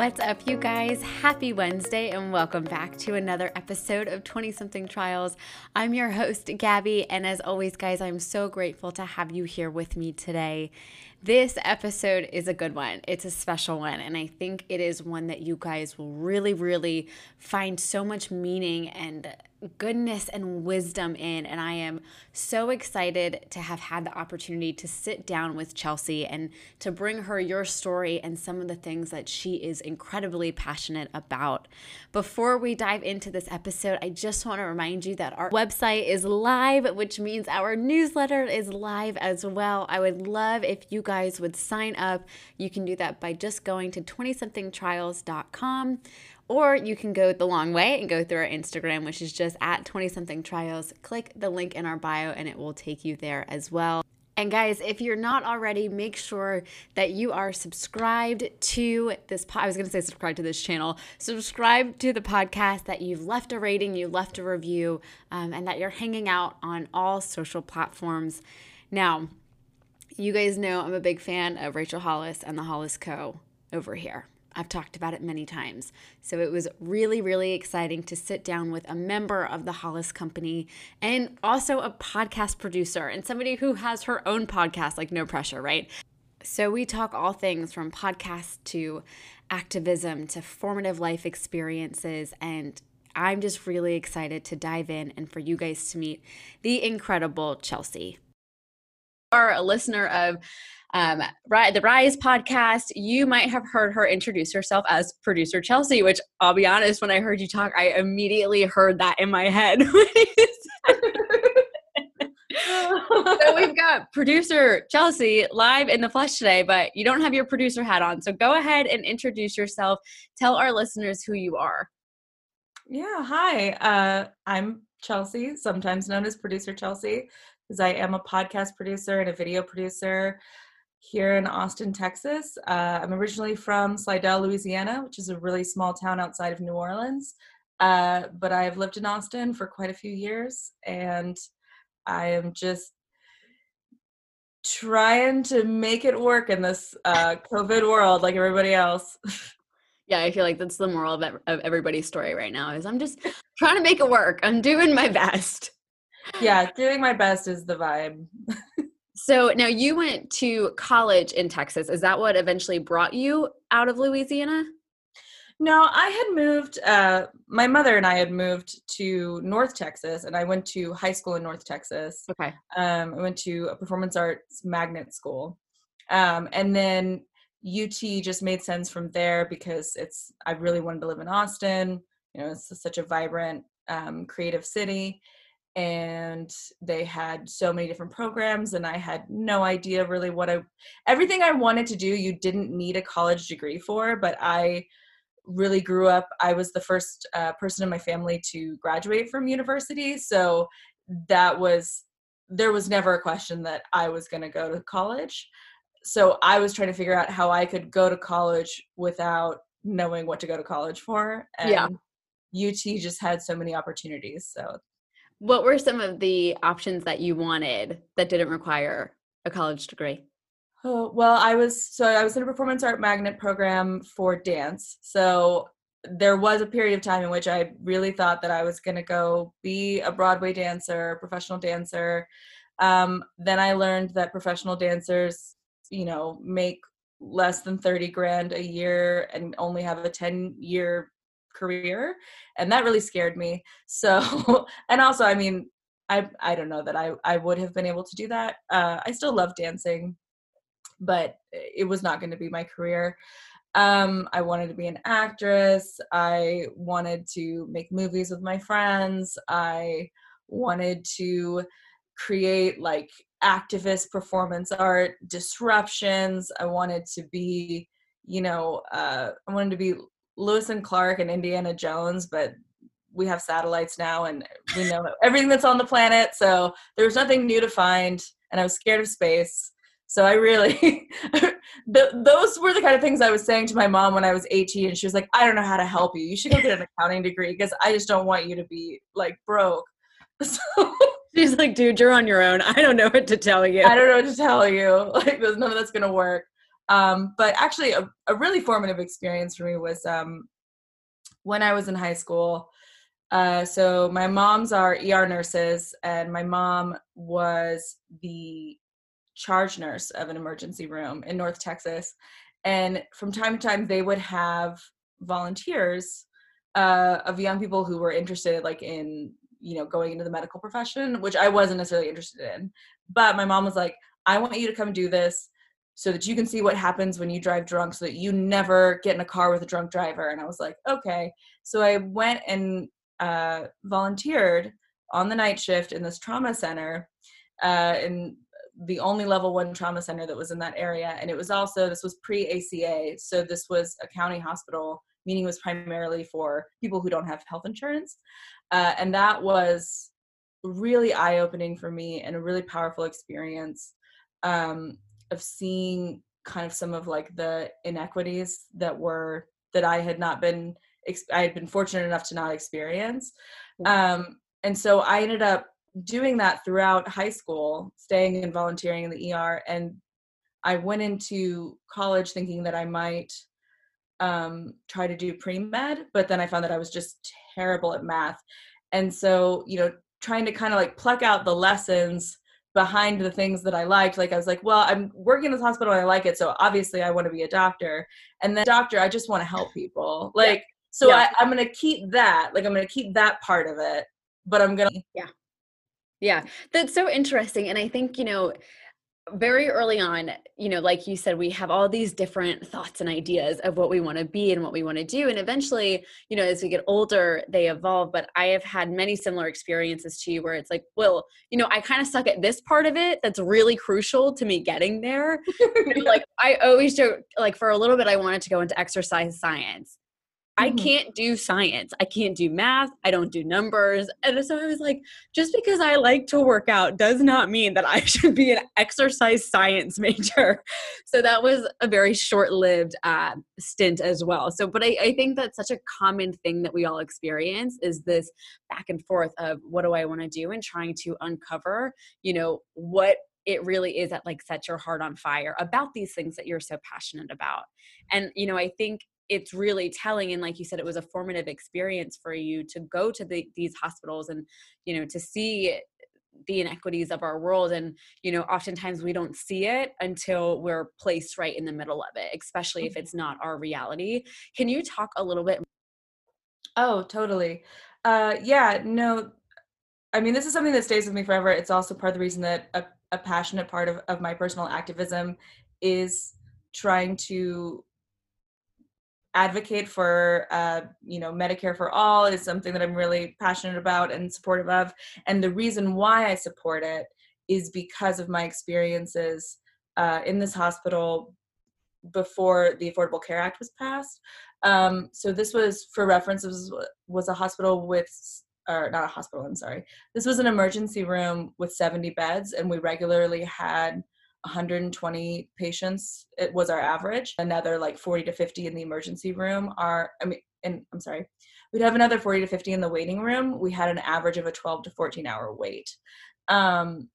What's up, you guys? Happy Wednesday, and welcome back to another episode of 20 something trials. I'm your host, Gabby, and as always, guys, I'm so grateful to have you here with me today. This episode is a good one. It's a special one, and I think it is one that you guys will really, really find so much meaning and goodness and wisdom in. And I am so excited to have had the opportunity to sit down with Chelsea and to bring her your story and some of the things that she is incredibly passionate about. Before we dive into this episode, I just want to remind you that our website is live, which means our newsletter is live as well. I would love if you guys would sign up. You can do that by just going to 20somethingtrials.com or you can go the long way and go through our Instagram, which is just at 20 something trials. Click the link in our bio and it will take you there as well. And guys, if you're not already, make sure that you are subscribed to this. Po- I was going to say subscribe to this channel. Subscribe to the podcast. That you've left a rating, you left a review, um, and that you're hanging out on all social platforms. Now, you guys know I'm a big fan of Rachel Hollis and the Hollis Co. over here. I've talked about it many times. So it was really, really exciting to sit down with a member of the Hollis Company and also a podcast producer and somebody who has her own podcast, like no pressure, right? So we talk all things from podcasts to activism to formative life experiences. And I'm just really excited to dive in and for you guys to meet the incredible Chelsea. Are a listener of um, the Rise podcast, you might have heard her introduce herself as producer Chelsea, which I'll be honest, when I heard you talk, I immediately heard that in my head. so we've got producer Chelsea live in the flesh today, but you don't have your producer hat on. So go ahead and introduce yourself. Tell our listeners who you are. Yeah, hi. Uh, I'm Chelsea, sometimes known as producer Chelsea, because I am a podcast producer and a video producer here in Austin, Texas. Uh, I'm originally from Slidell, Louisiana, which is a really small town outside of New Orleans. Uh, but I've lived in Austin for quite a few years, and I am just trying to make it work in this uh, COVID world, like everybody else. yeah, I feel like that's the moral of, of everybody's story right now. Is I'm just trying to make it work. I'm doing my best. Yeah, doing my best is the vibe. So now you went to college in Texas. Is that what eventually brought you out of Louisiana? No, I had moved. Uh, my mother and I had moved to North Texas, and I went to high school in North Texas. Okay. Um, I went to a performance arts magnet school, um, and then UT just made sense from there because it's. I really wanted to live in Austin. You know, it's such a vibrant, um, creative city, and they had so many different programs and i had no idea really what i everything i wanted to do you didn't need a college degree for but i really grew up i was the first uh, person in my family to graduate from university so that was there was never a question that i was going to go to college. So i was trying to figure out how i could go to college without knowing what to go to college for and yeah ut just had so many opportunities so what were some of the options that you wanted that didn't require a college degree? Oh, well, I was so I was in a performance art magnet program for dance. So there was a period of time in which I really thought that I was going to go be a Broadway dancer, professional dancer. Um, then I learned that professional dancers, you know, make less than 30 grand a year and only have a 10 year career and that really scared me. So and also i mean i i don't know that i i would have been able to do that. Uh, i still love dancing but it was not going to be my career. Um i wanted to be an actress. I wanted to make movies with my friends. I wanted to create like activist performance art disruptions. I wanted to be you know uh, i wanted to be Lewis and Clark and Indiana Jones, but we have satellites now and we know everything that's on the planet. So there was nothing new to find, and I was scared of space. So I really, those were the kind of things I was saying to my mom when I was 18, and she was like, "I don't know how to help you. You should go get an accounting degree because I just don't want you to be like broke." So she's like, "Dude, you're on your own. I don't know what to tell you. I don't know what to tell you. Like, there's none of that's gonna work." Um, but actually, a, a, really formative experience for me was um, when I was in high school. Uh, so my moms are ER nurses, and my mom was the charge nurse of an emergency room in North Texas. And from time to time, they would have volunteers uh, of young people who were interested, like in you know going into the medical profession, which I wasn't necessarily interested in. But my mom was like, "I want you to come do this." So that you can see what happens when you drive drunk so that you never get in a car with a drunk driver. And i was like okay. So i went and uh, volunteered on the night shift in this trauma center uh, in the only level one trauma center that was in that area. And it was also this was pre-aca so this was a county hospital meaning it was primarily for people who don't have health insurance. Uh, and that was really eye-opening for me and a really powerful experience. Um, of seeing kind of some of like the inequities that were that I had not been I had been fortunate enough to not experience. Um, and so I ended up doing that throughout high school, staying and volunteering in the ER. And I went into college thinking that I might um, try to do pre med, but then I found that I was just terrible at math. And so, you know, trying to kind of like pluck out the lessons behind the things that I liked. Like I was like, well, I'm working in this hospital and I like it, so obviously I want to be a doctor. And then doctor, I just want to help people. Like yeah. so yeah. I, I'm gonna keep that. Like I'm gonna keep that part of it, but I'm gonna Yeah. Yeah. That's so interesting. And I think, you know, very early on, you know, like you said, we have all these different thoughts and ideas of what we want to be and what we want to do. And eventually, you know, as we get older, they evolve. But I have had many similar experiences to you where it's like, well, you know, I kind of suck at this part of it that's really crucial to me getting there. like I always joke, like for a little bit, I wanted to go into exercise science. I mm-hmm. can't do science. I can't do math. I don't do numbers. And so I was like, just because I like to work out does not mean that I should be an exercise science major. So that was a very short lived uh, stint as well. So, but I, I think that's such a common thing that we all experience is this back and forth of what do I want to do and trying to uncover, you know, what it really is that like set your heart on fire about these things that you're so passionate about and you know i think it's really telling and like you said it was a formative experience for you to go to the, these hospitals and you know to see the inequities of our world and you know oftentimes we don't see it until we're placed right in the middle of it especially if mm-hmm. it's not our reality. Can you talk a little bit oh totally. Uh yeah no i mean this is something that stays with me forever. It's also part of the reason that a, a passionate part of, of my personal activism is trying to advocate for uh, you know medicare for all is something that i'm really passionate about and supportive of and the reason why i support it is because of my experiences uh, in this hospital before the affordable care act was passed. Um, so this was for reference was, was a hospital with or not a hospital i'm sorry. This was an emergency room with 70 beds and we regularly had 120 patients it was our average. Another like 40 to 50 in the emergency room are i mean and i'm sorry we'd have another 40 to 50 in the waiting room. We had an average of a 12 to 14 hour wait. Um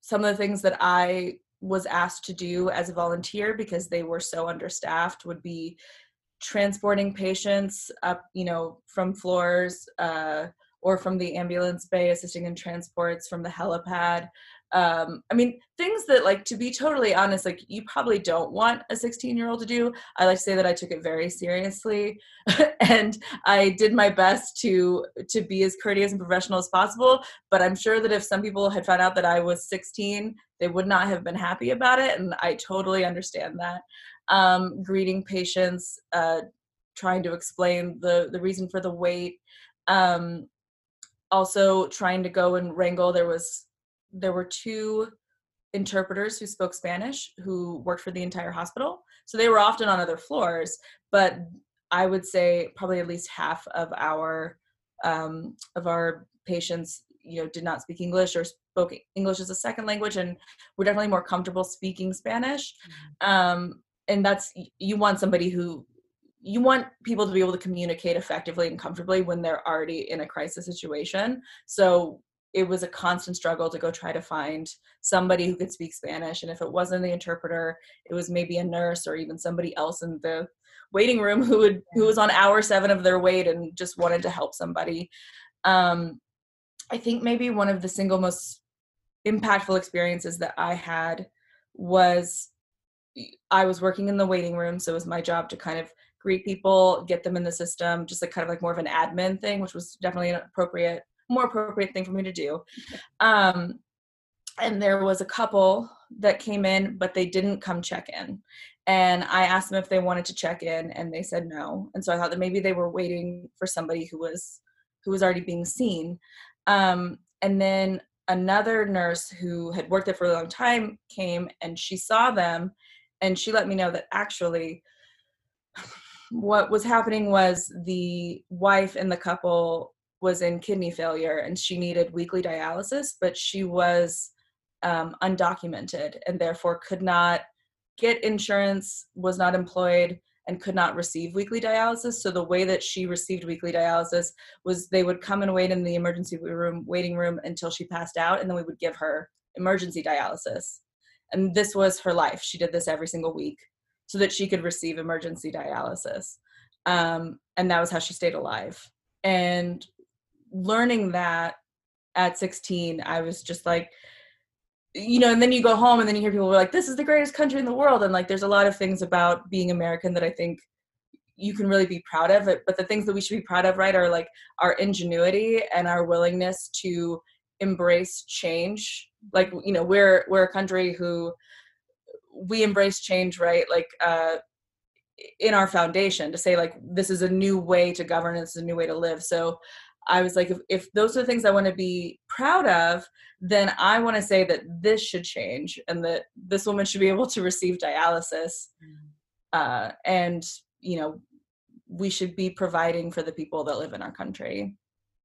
some of the things that i was asked to do as a volunteer because they were so understaffed would be transporting patients up you know from floors uh or from the ambulance bay assisting in transports from the helipad um i mean things that like to be totally honest like you probably don't want a 16 year old to do i like to say that i took it very seriously and i did my best to to be as courteous and professional as possible but i'm sure that if some people had found out that i was 16 they would not have been happy about it and i totally understand that. Um greeting patients uh trying to explain the the reason for the wait um also trying to go and wrangle there was there were two interpreters who spoke Spanish who worked for the entire hospital. So they were often on other floors, but I would say probably at least half of our um, of our patients, you know, did not speak English or spoke English as a second language, and were definitely more comfortable speaking Spanish. Mm-hmm. Um, and that's you want somebody who you want people to be able to communicate effectively and comfortably when they're already in a crisis situation. So it was a constant struggle to go try to find somebody who could speak Spanish. And if it wasn't the interpreter, it was maybe a nurse or even somebody else in the waiting room who would who was on hour seven of their wait and just wanted to help somebody. Um, I think maybe one of the single most impactful experiences that I had was I was working in the waiting room, so it was my job to kind of greet people, get them in the system, just like kind of like more of an admin thing, which was definitely an appropriate, more appropriate thing for me to do. Um, and there was a couple that came in, but they didn't come check in. And I asked them if they wanted to check in, and they said no. And so I thought that maybe they were waiting for somebody who was who was already being seen. Um, and then another nurse who had worked there for a long time came and she saw them and she let me know that actually what was happening was the wife and the couple was in kidney failure and she needed weekly dialysis but she was um, undocumented and therefore could not get insurance was not employed and could not receive weekly dialysis. So the way that she received weekly dialysis was they would come and wait in the emergency room waiting room until she passed out and then we would give her emergency dialysis. And this was her life. She did this every single week so that she could receive emergency dialysis. Um, and that was how she stayed alive. And learning that at 16 i was just like you know and then you go home and then you hear people like this is the greatest country in the world and like there's a lot of things about being american that i think you can really be proud of it but the things that we should be proud of right are like our ingenuity and our willingness to embrace change. Like you know we're we're a country who we embrace change right like uh in our foundation to say like this is a new way to govern this is a new way to live. So i was like if, if those are the things i want to be proud of then i want to say that this should change and that this woman should be able to receive dialysis. Mm. uh, and you know we should be providing for the people that live in our country.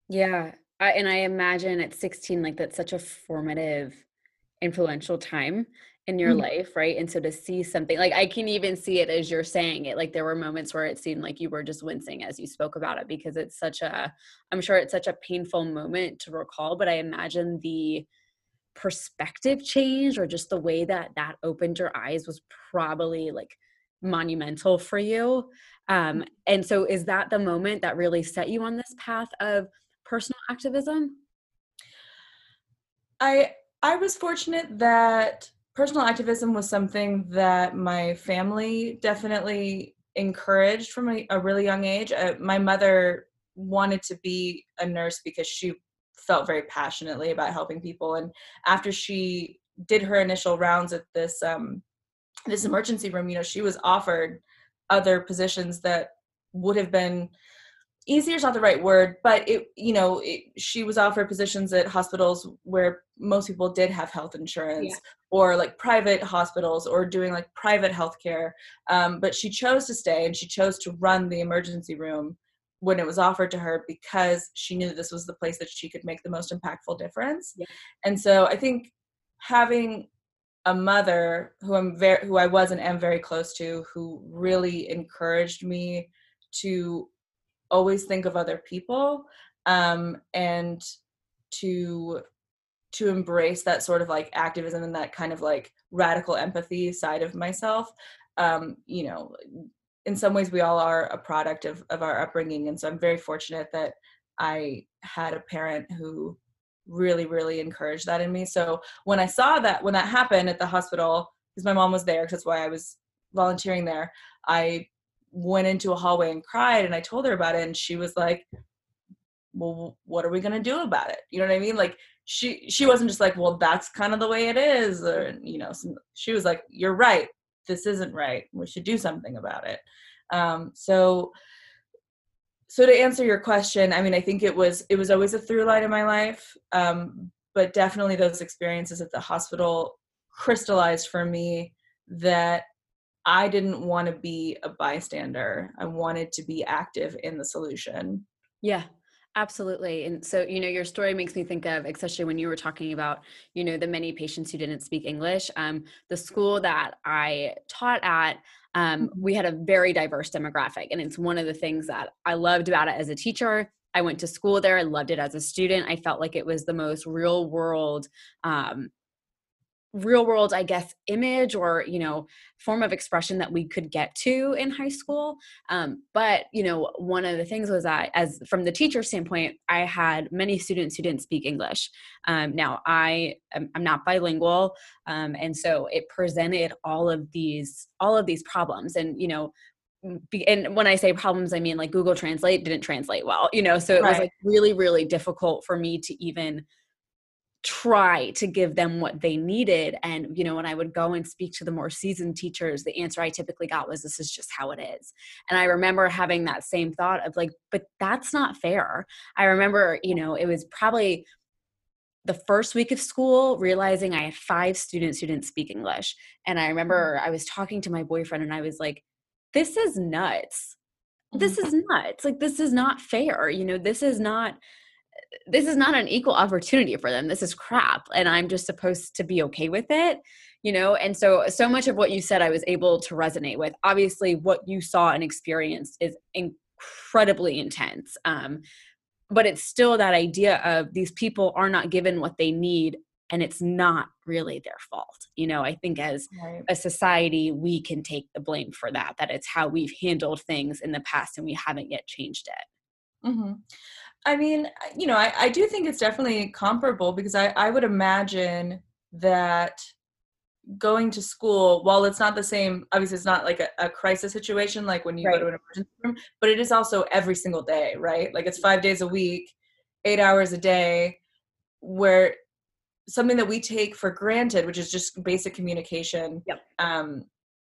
Yeah I, and I imagine at 16, like that's such a formative, influential time in your mm-hmm. life, right? And so to see something like I can even see it as you're saying it. Like there were moments where it seemed like you were just wincing as you spoke about it because it's such a, I'm sure it's such a painful moment to recall, but I imagine the perspective change or just the way that that opened your eyes was probably like monumental for you. Um, mm-hmm. and so is that the moment that really set you on this path of personal activism? I I was fortunate that personal activism was something that my family definitely encouraged from a, a really young age. Uh, my mother wanted to be a nurse because she felt very passionately about helping people and after she did her initial rounds at this um this emergency room you know she was offered other positions that would have been easier is not the right word but it you know it, she was offered positions at hospitals where most people did have health insurance yeah. or like private hospitals or doing like private healthcare um, but she chose to stay and she chose to run the emergency room when it was offered to her because she knew this was the place that she could make the most impactful difference yeah. and so i think having a mother who i'm very who i was and am very close to who really encouraged me to always think of other people um, and to to embrace that sort of like activism and that kind of like radical empathy side of myself um, you know in some ways we all are a product of, of our upbringing and so i'm very fortunate that i had a parent who really really encouraged that in me. So when i saw that when that happened at the hospital because my mom was there because that's why i was volunteering there i went into a hallway and cried and I told her about it and she was like well what are we going to do about it? You know what I mean? Like she she wasn't just like well that's kind of the way it is or you know some, she was like you're right. This isn't right. We should do something about it. Um so so to answer your question i mean i think it was it was always a through line in my life um but definitely those experiences at the hospital crystallized for me that I didn't want to be a bystander. I wanted to be active in the solution. Yeah, absolutely. And so, you know, your story makes me think of, especially when you were talking about, you know, the many patients who didn't speak English. Um, the school that I taught at, um, mm-hmm. we had a very diverse demographic. And it's one of the things that I loved about it as a teacher. I went to school there. I loved it as a student. I felt like it was the most real world um, real world i guess image or you know form of expression that we could get to in high school um, but you know one of the things was that as from the teacher standpoint i had many students who didn't speak english um, now i am I'm not bilingual um, and so it presented all of these all of these problems and you know and when I say problems, I mean like Google Translate didn't translate well, you know, so it right. was like really, really difficult for me to even try to give them what they needed and you know when i would go and speak to the more seasoned teachers the answer i typically got was this is just how it is. And i remember having that same thought of like but that's not fair. I remember you know it was probably the first week of school realizing i had five students who didn't speak english and i remember i was talking to my boyfriend and i was like this is nuts. This mm-hmm. is nuts. Like this is not fair. You know this is not this is not an equal opportunity for them. This is crap and i'm just supposed to be okay with it you know? And so so much of what you said i was able to resonate with. Obviously what you saw and experienced is incredibly intense um, but it's still that idea of these people are not given what they need and it's not really their fault you know? I think as right. a society we can take the blame for that that it's how we've handled things in the past and we haven't yet changed it. Mm-hmm. I mean, you know, I, I do think it's definitely comparable because I, I would imagine that going to school, while it's not the same, obviously it's not like a, a crisis situation like when you right. go to an emergency room, but it is also every single day, right? Like it's five days a week, eight hours a day, where something that we take for granted, which is just basic communication, yep. um,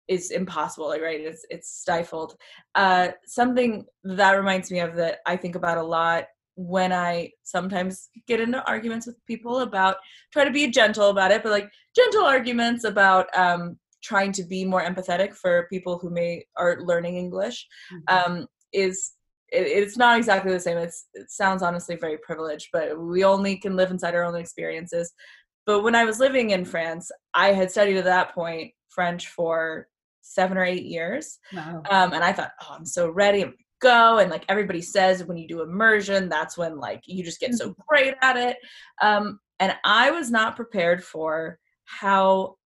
is impossible right it's it's stifled uh something that reminds me of that i think about a lot when I sometimes get into arguments with people about try to be gentle about it, but like gentle arguments about um, trying to be more empathetic for people who may are learning English mm-hmm. um, is it, it's not exactly the same. It's, it sounds honestly very privileged, but we only can live inside our own experiences. But when I was living in France, I had studied at that point French for seven or eight years. Wow. Um, and I thought, oh, I'm so ready. I'm go and like everybody says when you do immersion that's when like you just get so mm-hmm. great at it um, and i was not prepared for how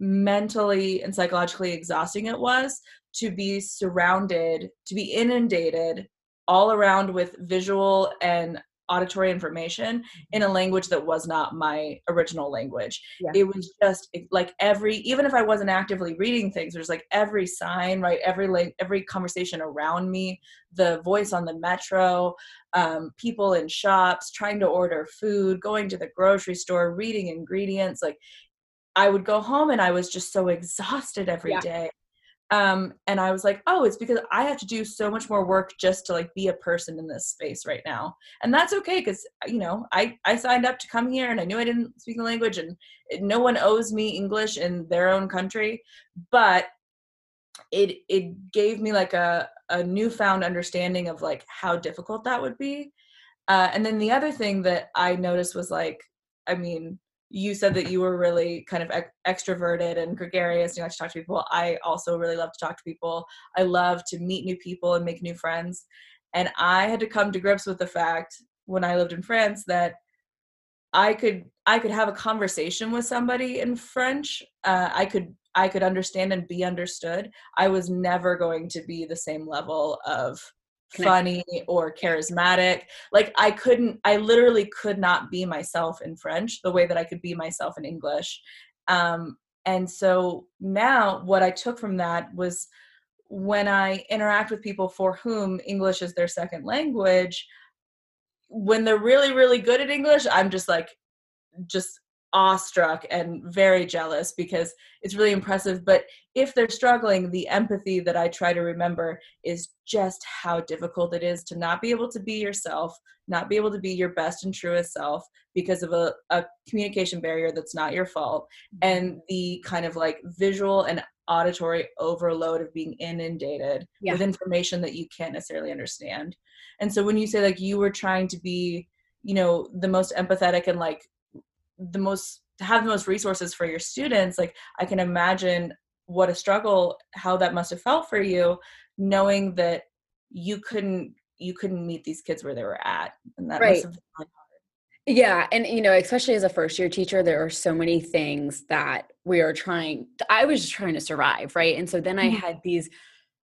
mentally and psychologically exhausting it was to be surrounded to be inundated all around with visual and auditory information in a language that was not my original language. Yeah. It was just like every even if I wasn't actively reading things, there's like every sign, right? Every like every conversation around me, the voice on the metro, um, people in shops trying to order food, going to the grocery store, reading ingredients, like I would go home and I was just so exhausted every yeah. day um, and i was like oh it's because i have to do so much more work just to like be a person in this space right now. And that's okay because you know i i signed up to come here and i knew i didn't speak the language and no one owes me english in their own country but it it gave me like a a newfound understanding of like how difficult that would be. Uh, and then the other thing that i noticed was like i mean you said that you were really kind of ex- extroverted and gregarious. You like to talk to people. I also really love to talk to people. I love to meet new people and make new friends. And I had to come to grips with the fact when I lived in France that I could I could have a conversation with somebody in French. Uh, I could I could understand and be understood. I was never going to be the same level of funny or charismatic. Like I couldn't, I literally could not be myself in French the way that I could be myself in English. Um, and so now what I took from that was when I interact with people for whom English is their second language, when they're really, really good at English, I'm just like, just awestruck and very jealous because it's really impressive. But if they're struggling, the empathy that I try to remember is just how difficult it is to not be able to be yourself, not be able to be your best and truest self because of a, a communication barrier that's not your fault, mm-hmm. and the kind of like visual and auditory overload of being inundated yeah. with information that you can't necessarily understand. And so when you say like you were trying to be, you know, the most empathetic and like the most to have the most resources for your students like i can imagine what a struggle how that must have felt for you knowing that you couldn't you couldn't meet these kids where they were at and that Right. must have been really Yeah, and you know, especially as a first year teacher, there are so many things that we are trying. I was just trying to survive, right? And so then I Mhm. had these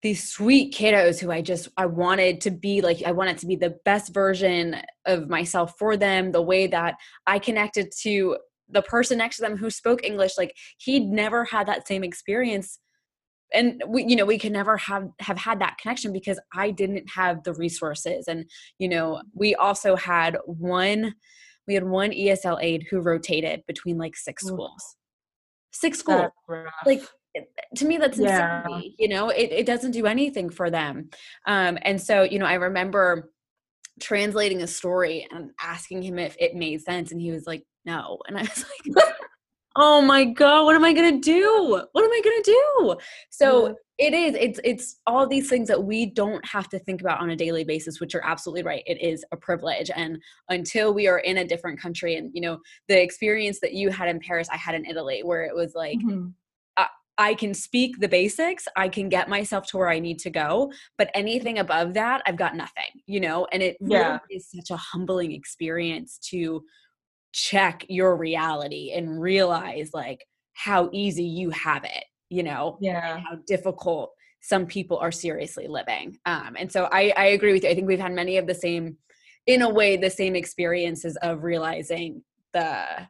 these sweet kiddos who I just I wanted to be like I wanted to be the best version of myself for them, the way that I connected to the person next to them who spoke English like he'd never had that same experience. And we you know we could never have have had that connection because i didn't have the resources. And you know we also had one we had one esl aide who rotated between like six schools. Six schools. Like to me that's Yeah. insanity you know? It, it doesn't do anything for them. Um and so you know i remember translating a story and asking him if it made sense and he was like no. And i was like oh my god what am i gonna do? What am i gonna do? So Yeah. it is it's it's all these things that we don't have to think about on a daily basis which are absolutely right. It is a privilege. And until we are in a different country and you know the experience that you had in paris i had in italy where it was like Mhm. I can speak the basics, I can get myself to where I need to go, but anything above that, I've got nothing, you know? And it really Yeah. is such a humbling experience to check your reality and realize like how easy you have it, you know? yeah how difficult some people are seriously living. Um, and so I, I agree with you. I think we've had many of the same, in a way, the same experiences of realizing the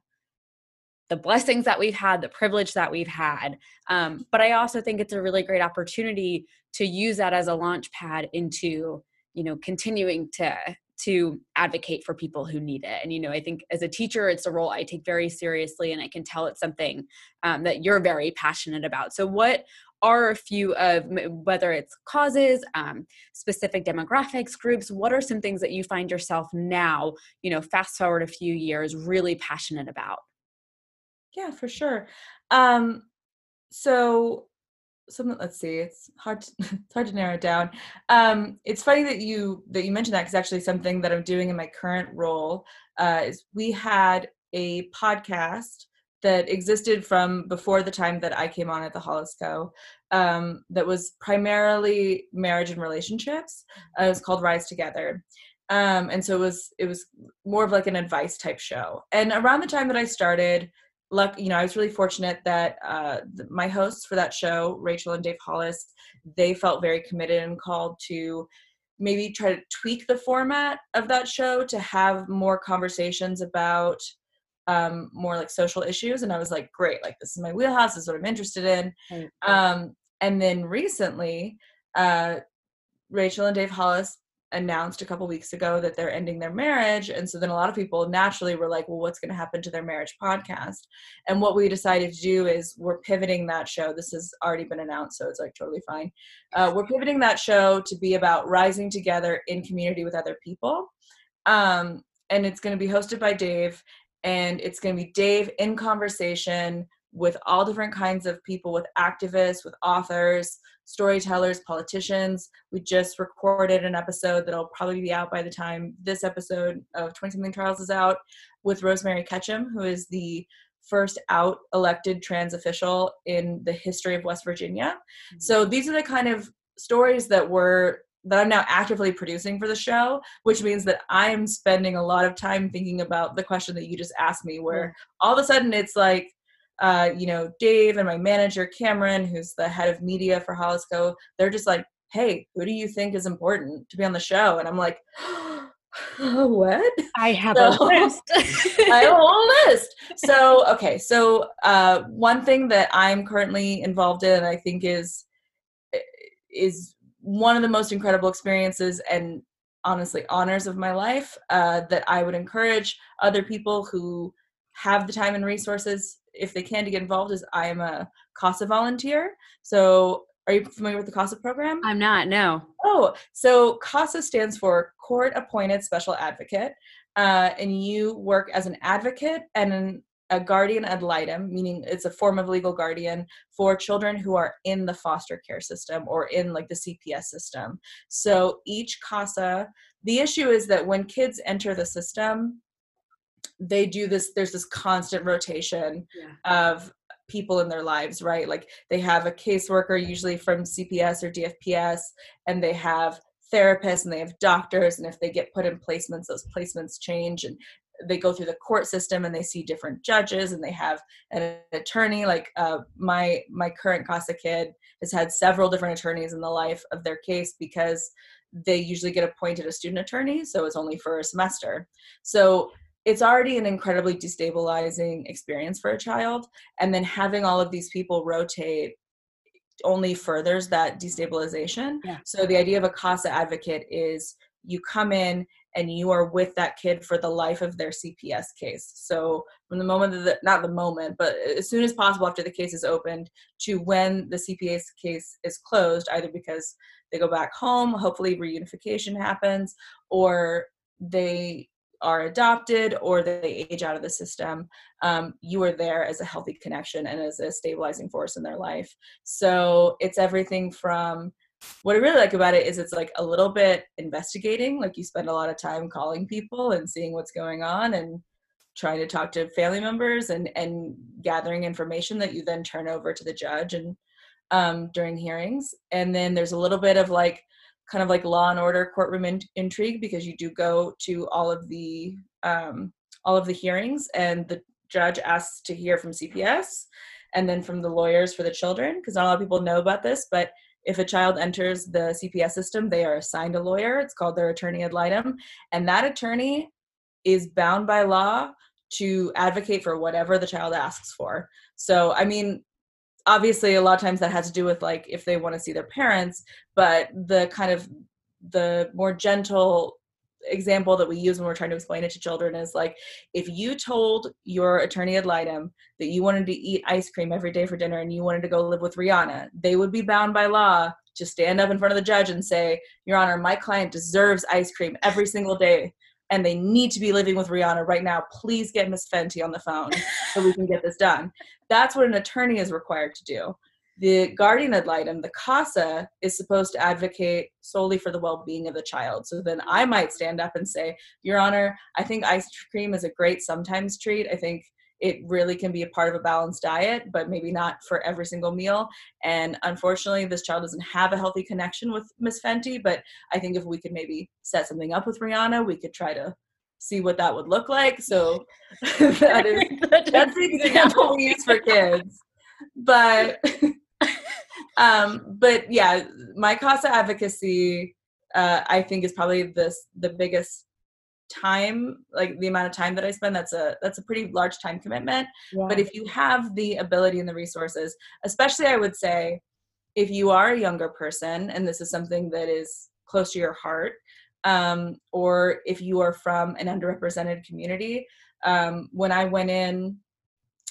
the blessings that we've had, the privilege that we've had. Um, but I also think it's a really great opportunity to use that as a launch pad into, you know, continuing to to advocate for people who need it. And you know, I think as a teacher, it's a role I take very seriously, and I can tell it's something um, that you're very passionate about. So, what are a few of whether it's causes, um, specific demographics, groups? What are some things that you find yourself now, you know, fast forward a few years, really passionate about? Yeah, for sure. Um, so something let's see, it's hard to, it's hard to narrow it down. Um, it's funny that you that you mentioned that because actually something that I'm doing in my current role uh, is we had a podcast that existed from before the time that I came on at the Hollis Co. um, that was primarily marriage and relationships. Uh, it was called Rise Together. Um, and so it was it was more of like an advice type show. And around the time that I started, luck you know i was really fortunate that uh, th- my hosts for that show rachel and dave hollis they felt very committed and called to maybe try to tweak the format of that show to have more conversations about um, more like social issues and i was like great like this is my wheelhouse this is what i'm interested in Right. um, and then recently uh, rachel and dave hollis announced a couple weeks ago that they're ending their marriage. And so then a lot of people naturally were like well what's going to happen to their marriage podcast? And what we decided to do is we're pivoting that show. This has already been announced so it's like totally fine. Uh, we're pivoting that show to be about rising together in community with other people. Um, and it's going to be hosted by dave and it's going to be dave in conversation with all different kinds of people with activists with authors storytellers politicians. We just recorded an episode that'll probably be out by the time this episode of 20 something trials is out with rosemary ketchum who is the first out elected trans official in the history of west virginia. Mm-hmm. So these are the kind of stories that we're that i'm now actively producing for the show which means that i am spending a lot of time thinking about the question that you just asked me where all of a sudden it's like uh, you know, Dave and my manager Cameron, who's the head of media for Hollis Co., they're just like, "Hey, who do you think is important to be on the show?" And I'm like, "What?" I have So- a list. I have a whole list. So, okay, so uh, one thing that I'm currently involved in, I think is is one of the most incredible experiences and honestly honors of my life uh, that I would encourage other people who have the time and resources if they can to get involved is I am a CASA volunteer. So are you familiar with the CASA program? I'm not, no. Oh, so CASA stands for Court Appointed Special Advocate, uh, and you work as an advocate and an, a guardian ad litem, meaning it's a form of legal guardian for children who are in the foster care system or in like the CPS system. So each CASA, the issue is that when kids enter the system, they do this. There's this constant rotation Yeah. of people in their lives, right? Like they have a caseworker, usually from CPS or DFPS, and they have therapists and they have doctors and if they get put in placements those placements change and they go through the court system and they see different judges and they have an attorney like uh, my my current casa kid has had several different attorneys in the life of their case because they usually get appointed a student attorney so it's only for a semester so it's already an incredibly destabilizing experience for a child and then having all of these people rotate only furthers that destabilization yeah. so the idea of a casa advocate is you come in and you are with that kid for the life of their CPS case. So from the moment that the, not the moment, but as soon as possible after the case is opened to when the CPS case is closed, either because they go back home, hopefully reunification happens, or they are adopted or they age out of the system, um, you are there as a healthy connection and as a stabilizing force in their life. So it's everything from what I really like about it is it's like a little bit investigating. Like you spend a lot of time calling people and seeing what's going on and trying to talk to family members and and gathering information that you then turn over to the judge and um, during hearings. And then there's a little bit of like kind of like law and order courtroom in- intrigue because you do go to all of the um, all of the hearings and the judge asks to hear from CPS and then from the lawyers for the children because not a lot of people know about this, but if a child enters the CPS system, they are assigned a lawyer. It's called their attorney ad litem. And that attorney is bound by law to advocate for whatever the child asks for. So, I mean, obviously, a lot of times that has to do with like if they want to see their parents, but the kind of the more gentle example that we use when we're trying to explain it to children is like if you told your attorney ad litem that you wanted to eat ice cream every day for dinner and you wanted to go live with Rihanna, they would be bound by law to stand up in front of the judge and say, Your Honor, my client deserves ice cream every single day and they need to be living with Rihanna right now. Please get Miss Fenty on the phone so we can get this done. That's what an attorney is required to do the guardian ad litem, the CASA, is supposed to advocate solely for the well being of the child. So then I might stand up and say, Your Honor, I think ice cream is a great sometimes treat. I think it really can be a part of a balanced diet, but maybe not for every single meal. And unfortunately, this child doesn't have a healthy connection with Miss Fenty. But I think if we could maybe set something up with Rihanna, we could try to see what that would look like. So that is that's the example we use for kids. But um, but yeah, my CASA advocacy, uh, I think, is probably this the biggest time like the amount of time that i spend that's a that's a pretty large time commitment yeah. but if you have the ability and the resources especially i would say if you are a younger person and this is something that is close to your heart um, or if you are from an underrepresented community um, when i went in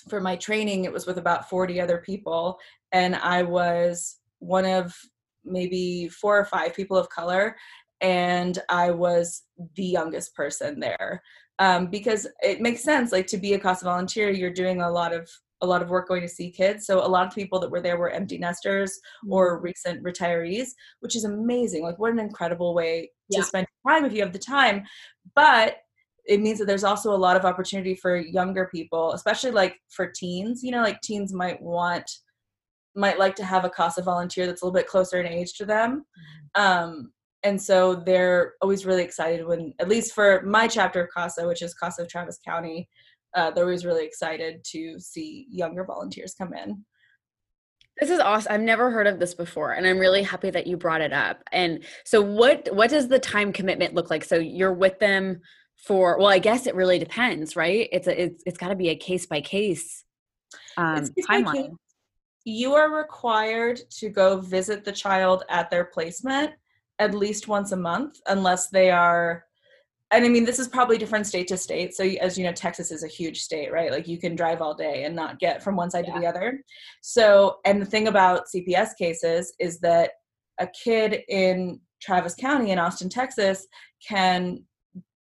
for my training it was with about 40 other people and i was one of maybe four or five people of color and i was the youngest person there. Um, because it makes sense like to be a CASA volunteer you're doing a lot of a lot of work going to see kids so a lot of people that were there were empty nesters or mm-hmm. recent retirees which is amazing like what an incredible way to spend time if you have the time but it means that there's also a lot of opportunity for younger people, especially like for teens. You know, like teens might want, might like to have a CASA volunteer that's a little bit closer in age to them. Mm-hmm. Um, and so they're always really excited when, at least for my chapter of CASA, which is CASA of Travis County, uh, they're always really excited to see younger volunteers come in. This is awesome. I've never heard of this before and I'm really happy that you brought it up. And so what what does the time commitment look like? So you're with them for well i guess it really depends right it's a it's, it's got to be a case by case um timeline you are required to go visit the child at their placement at least once a month unless they are and i mean this is probably different state to state so as you know texas is a huge state right like you can drive all day and not get from one side yeah. to the other so and the thing about cps cases is that a kid in travis county in austin texas can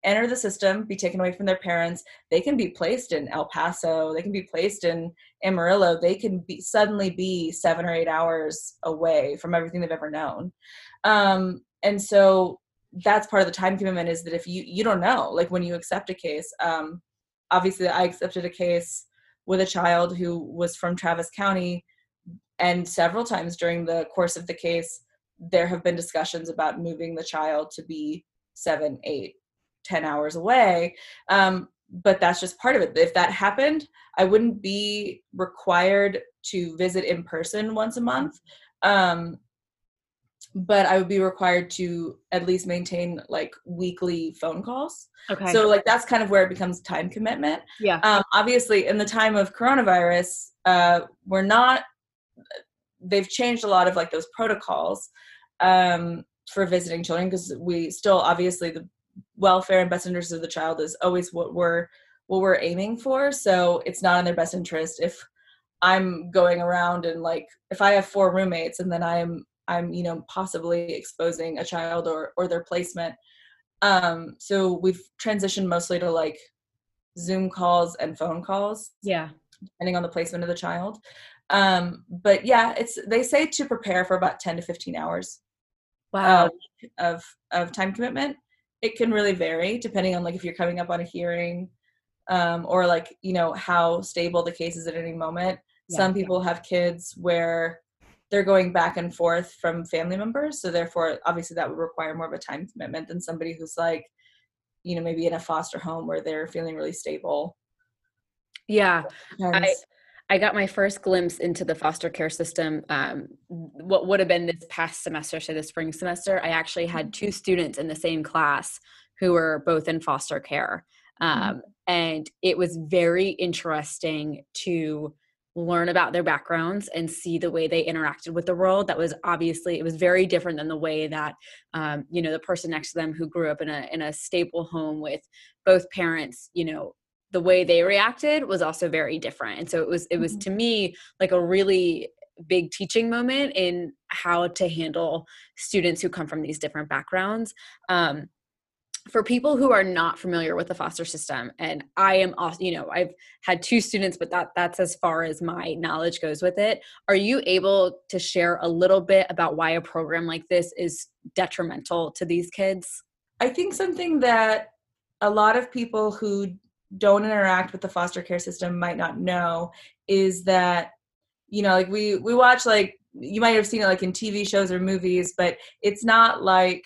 enter the system, be taken away from their parents. They can be placed in El Paso. They can be placed in Amarillo. They can be suddenly be seven or eight hours away from everything they've ever known. Um, and so that's part of the time commitment is that if you you don't know, like when you accept a case, um, obviously I accepted a case with a child who was from Travis County, and several times during the course of the case, there have been discussions about moving the child to be seven, eight, ten hours away. Um, but that's just part of it. If that happened, I wouldn't be required to visit in person once a month. Um, but I would be required to at least maintain like weekly phone calls. Okay. So like that's kind of where it becomes time commitment. Yeah. Um, obviously, in the time of coronavirus, uh, we're not. They've changed a lot of like those protocols um, for visiting children because we still obviously the welfare and best interest of the child is always what we're what we're aiming for. So it's not in their best interest if I'm going around and like if I have four roommates and then I'm I'm you know possibly exposing a child or or their placement. Um, so we've transitioned mostly to like Zoom calls and phone calls. Yeah, depending on the placement of the child. Um, but yeah, it's they say to prepare for about ten to fifteen hours. Wow. of of time commitment. It can really vary depending on like if you're coming up on a hearing, um, or like you know how stable the case is at any moment. Yeah. Some people have kids where they're going back and forth from family members so therefore obviously that would require more of a time commitment than somebody who's like you know maybe in a foster home where they're feeling really stable yeah i i got my first glimpse into the foster care system um, what would have been this past semester so the spring semester i actually had two students in the same class who were both in foster care mm-hmm. um, mm-hmm. and it was very interesting to learn about their backgrounds and see the way they interacted with the world that was obviously it was very different than the way that um, you know the person next to them who grew up in a in a stable home with both parents you know the way they reacted was also very different and so it was it was mm-hmm. to me like a really big teaching moment in how to handle students who come from these different backgrounds um, for people who are not familiar with the foster system and i am also you know i've had two students but that that's as far as my knowledge goes with it. Are you able to share a little bit about why a program like this is detrimental to these kids? I think something that a lot of people who don't interact with the foster care system might not know is that you know like we we watch like you might have seen it like in tv shows or movies but it's not like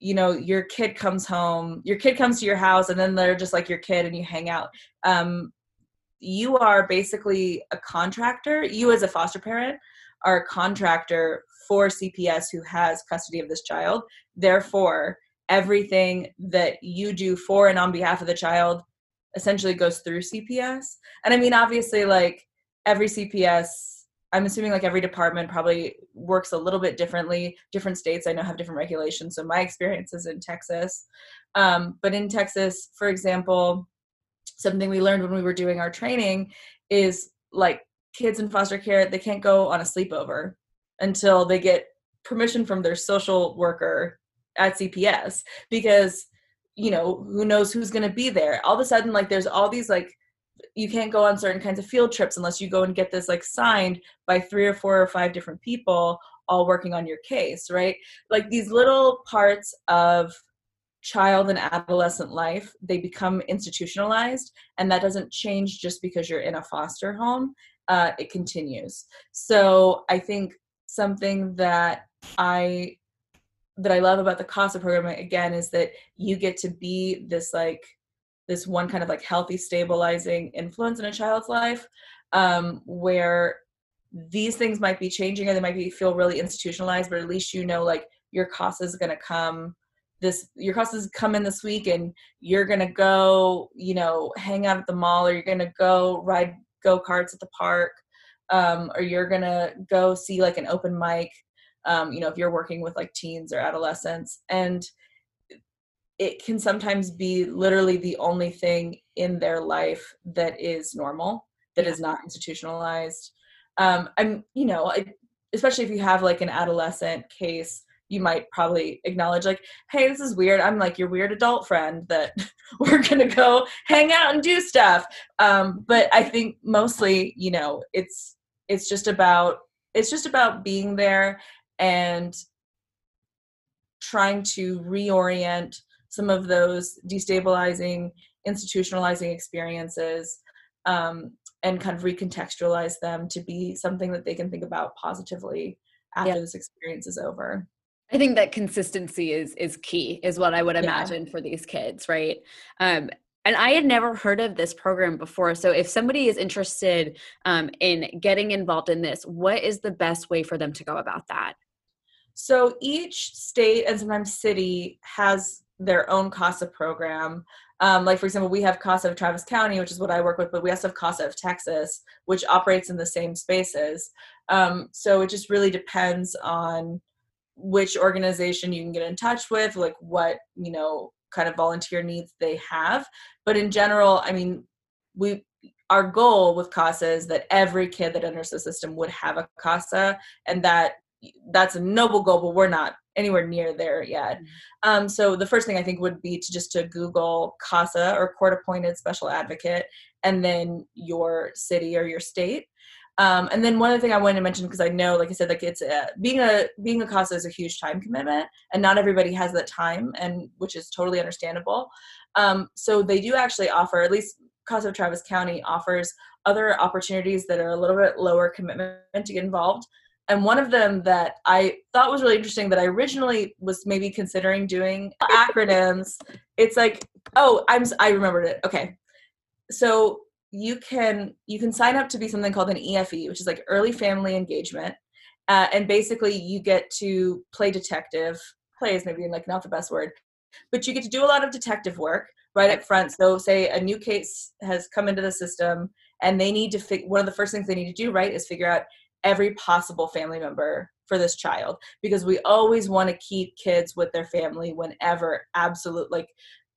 you know your kid comes home your kid comes to your house and then they're just like your kid and you hang out. Um, you are basically a contractor. You as a foster parent are a contractor for cps who has custody of this child. Therefore everything that you do for and on behalf of the child essentially goes through cps and i mean obviously like every cps I'm assuming like every department probably works a little bit differently. Different states I know have different regulations. So my experience is in Texas. Um, but in Texas, for example, something we learned when we were doing our training is like kids in foster care, they can't go on a sleepover until they get permission from their social worker at CPS because you know who knows who's going to be there all of a sudden like there's all these like you can't go on certain kinds of field trips unless you go and get this like signed by three or four or five different people all working on your case right? Like these little parts of child and adolescent life they become institutionalized and that doesn't change just because you're in a foster home uh, it continues. So i think something that i that i love about the casa program again is that you get to be this like this one kind of like healthy stabilizing influence in a child's life um, where these things might be changing or they might be feel really institutionalized but at least you know like your casa is going to come this your casa is coming this week and you're going to go you know hang out at the mall or you're going to go ride go karts at the park um, or you're going to go see like an open mic um, you know if you're working with like teens or adolescents. And it can sometimes be literally the only thing in their life that is normal that yeah. is not institutionalized. Um i'm you know I, especially if you have like an adolescent case you might probably acknowledge like hey this is weird. I'm like your weird adult friend that we're gonna go hang out and do stuff. Um but i think mostly you know it's it's just about it's just about being there and trying to reorient some of those destabilizing, institutionalizing experiences um, and kind of recontextualize them to be something that they can think about positively after yep. this experience is over. I think that consistency is is key, is what I would imagine yeah. for these kids, right? Um, and I had never heard of this program before. So, if somebody is interested um, in getting involved in this, what is the best way for them to go about that? So, each state and sometimes city has their own CASA program. Um, like, for example, we have CASA of Travis County, which is what I work with, but we also have CASA of Texas, which operates in the same spaces. Um, so, it just really depends on which organization you can get in touch with, like what, you know, kind of volunteer needs they have. But in general, I mean, we our goal with CASA is that every kid that enters the system would have a CASA and that that's a noble goal, but we're not anywhere near there yet. Mm-hmm. Um, so the first thing I think would be to just to Google CASA or court appointed special advocate and then your city or your state. Um, and then one other thing I wanted to mention because I know, like I said, like it's a, being a being a CASA is a huge time commitment, and not everybody has that time, and which is totally understandable. Um, so they do actually offer, at least CASA of Travis County offers other opportunities that are a little bit lower commitment to get involved. And one of them that I thought was really interesting that I originally was maybe considering doing acronyms. It's like, oh, I'm I remembered it. Okay, so you can you can sign up to be something called an EFE, which is like early family engagement, uh, and basically you get to play detective. Play is maybe like not the best word, but you get to do a lot of detective work right up front. So, say a new case has come into the system, and they need to fig- one of the first things they need to do right is figure out every possible family member for this child because we always want to keep kids with their family whenever absolute like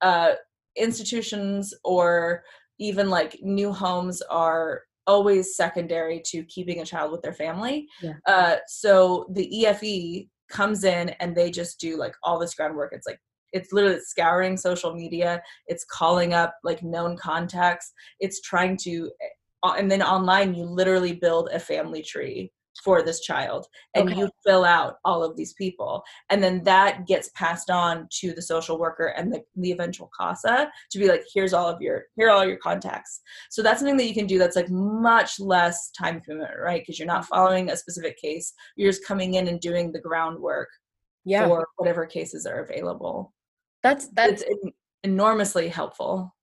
uh, institutions or even like new homes are always secondary to keeping a child with their family. Yeah. Uh, so the EFE comes in and they just do like all this groundwork. It's like it's literally scouring social media. It's calling up like known contacts. It's trying to, eh, and then online you literally build a family tree for this child and okay. you fill out all of these people and then that gets passed on to the social worker and the, the eventual casa to be like here's all of your here are all your contacts so that's something that you can do that's like much less time commitment right because you're not following a specific case you're just coming in and doing the groundwork yeah. for whatever cases are available that's that's it's enormously helpful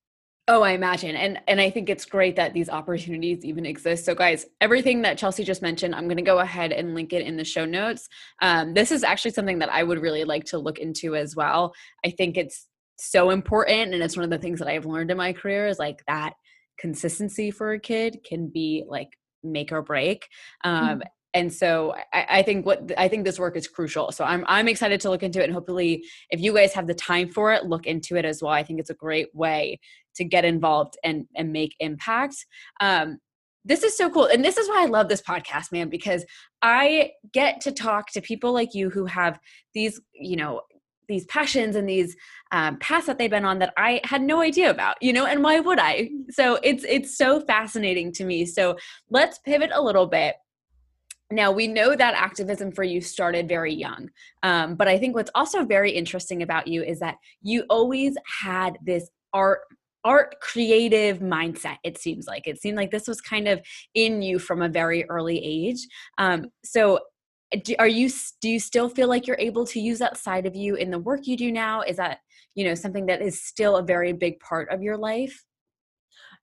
Oh, I imagine. And and I think it's great that these opportunities even exist. So guys, everything that Chelsea just mentioned, I'm going to go ahead and link it in the show notes. Um, this is actually something that I would really like to look into as well. I think it's so important and it's one of the things that I've learned in my career is like that consistency for a kid can be like make or break. Um, mm-hmm and so I, I, think what I think this work is crucial. So I'm I'm excited to look into it, and hopefully, if you guys have the time for it, look into it as well. I think it's a great way to get involved and and make impact. Um, this is so cool, and this is why I love this podcast, man, because I get to talk to people like you who have these, you know, these passions and these um, paths that they've been on that I had no idea about, you know, and why would I? So it's it's so fascinating to me. So let's pivot a little bit now, we know that activism for you started very young, um, but I think what's also very interesting about you is that you always had this art art creative mindset it seems like. It seemed like this was kind of in you from a very early age. Um, so do, are you do you still feel like you're able to use that side of you in the work you do now? Is that you know something that is still a very big part of your life?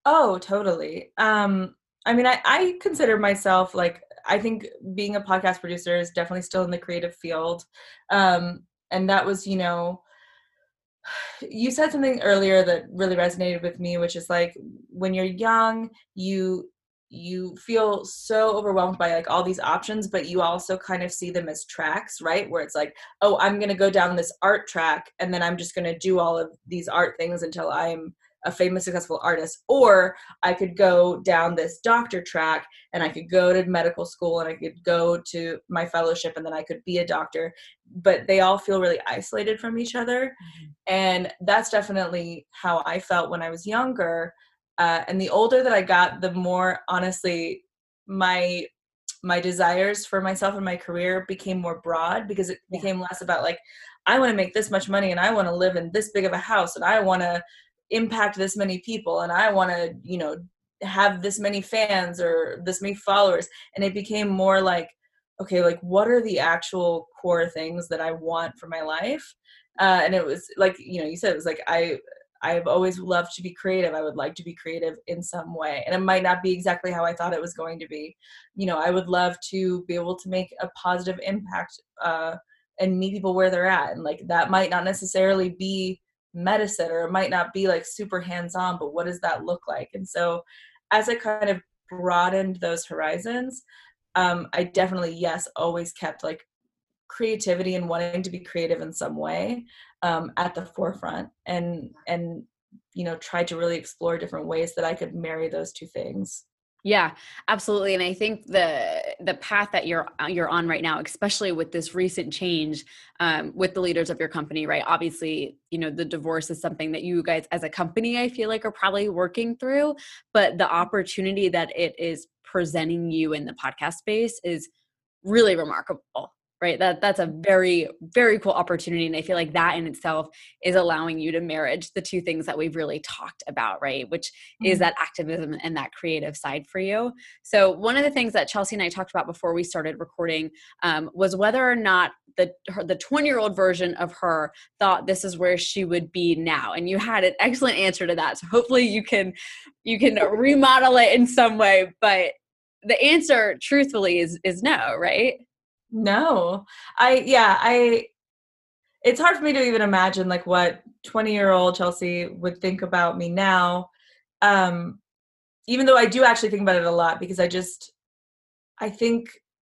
Oh totally. Um i mean i i consider myself like I think being a podcast producer is definitely still in the creative field. Um, and that was, you know, you said something earlier that really resonated with me, which is like when you're young, you you feel so overwhelmed by like all these options but you also kind of see them as tracks right? Where it's like oh i'm going to go down this art track and then i'm just going to do all of these art things until i'm a famous successful artist or i could go down this doctor track and i could go to medical school and i could go to my fellowship and then i could be a doctor but they all feel really isolated from each other. Mm-hmm. and that's definitely how i felt when i was younger. Uh, and the older that i got the more honestly my my desires for myself and my career became more broad because it became less about like I want to make this much money and I want to live in this big of a house and I want to impact this many people and i want to you know have this many fans or this many followers and it became more like okay, like what are the actual core things that I want for my life? Uh, and it was like, you know, you said it was like, I, I've always loved to be creative. I would like to be creative in some way. And it might not be exactly how I thought it was going to be. You know, I would love to be able to make a positive impact uh, and meet people where they're at. And like that might not necessarily be medicine or it might not be like super hands on, but what does that look like? And so as I kind of broadened those horizons, um, I definitely, yes, always kept like creativity and wanting to be creative in some way um, at the forefront and and you know tried to really explore different ways that i could marry those two things yeah, absolutely. And I think the the path that you're uh, you're on right now, especially with this recent change um, with the leaders of your company, right? Obviously, you know the divorce is something that you guys, as a company, I feel like are probably working through. But the opportunity that it is presenting you in the podcast space is really remarkable right? That that's a very very cool opportunity and i feel like that in itself is allowing you to marriage the two things that we've really talked about right? Which mm-hmm. is that activism and that creative side for you. So one of the things that chelsea and i talked about before we started recording um, was whether or not the her, the 20 year old version of her thought this is where she would be now and you had an excellent answer to that so hopefully you can you can remodel it in some way but the answer truthfully is is no right no. I yeah, I it's hard for me to even imagine like what 20 year old Chelsea would think about me now. Um even though I do actually think about it a lot because I just I think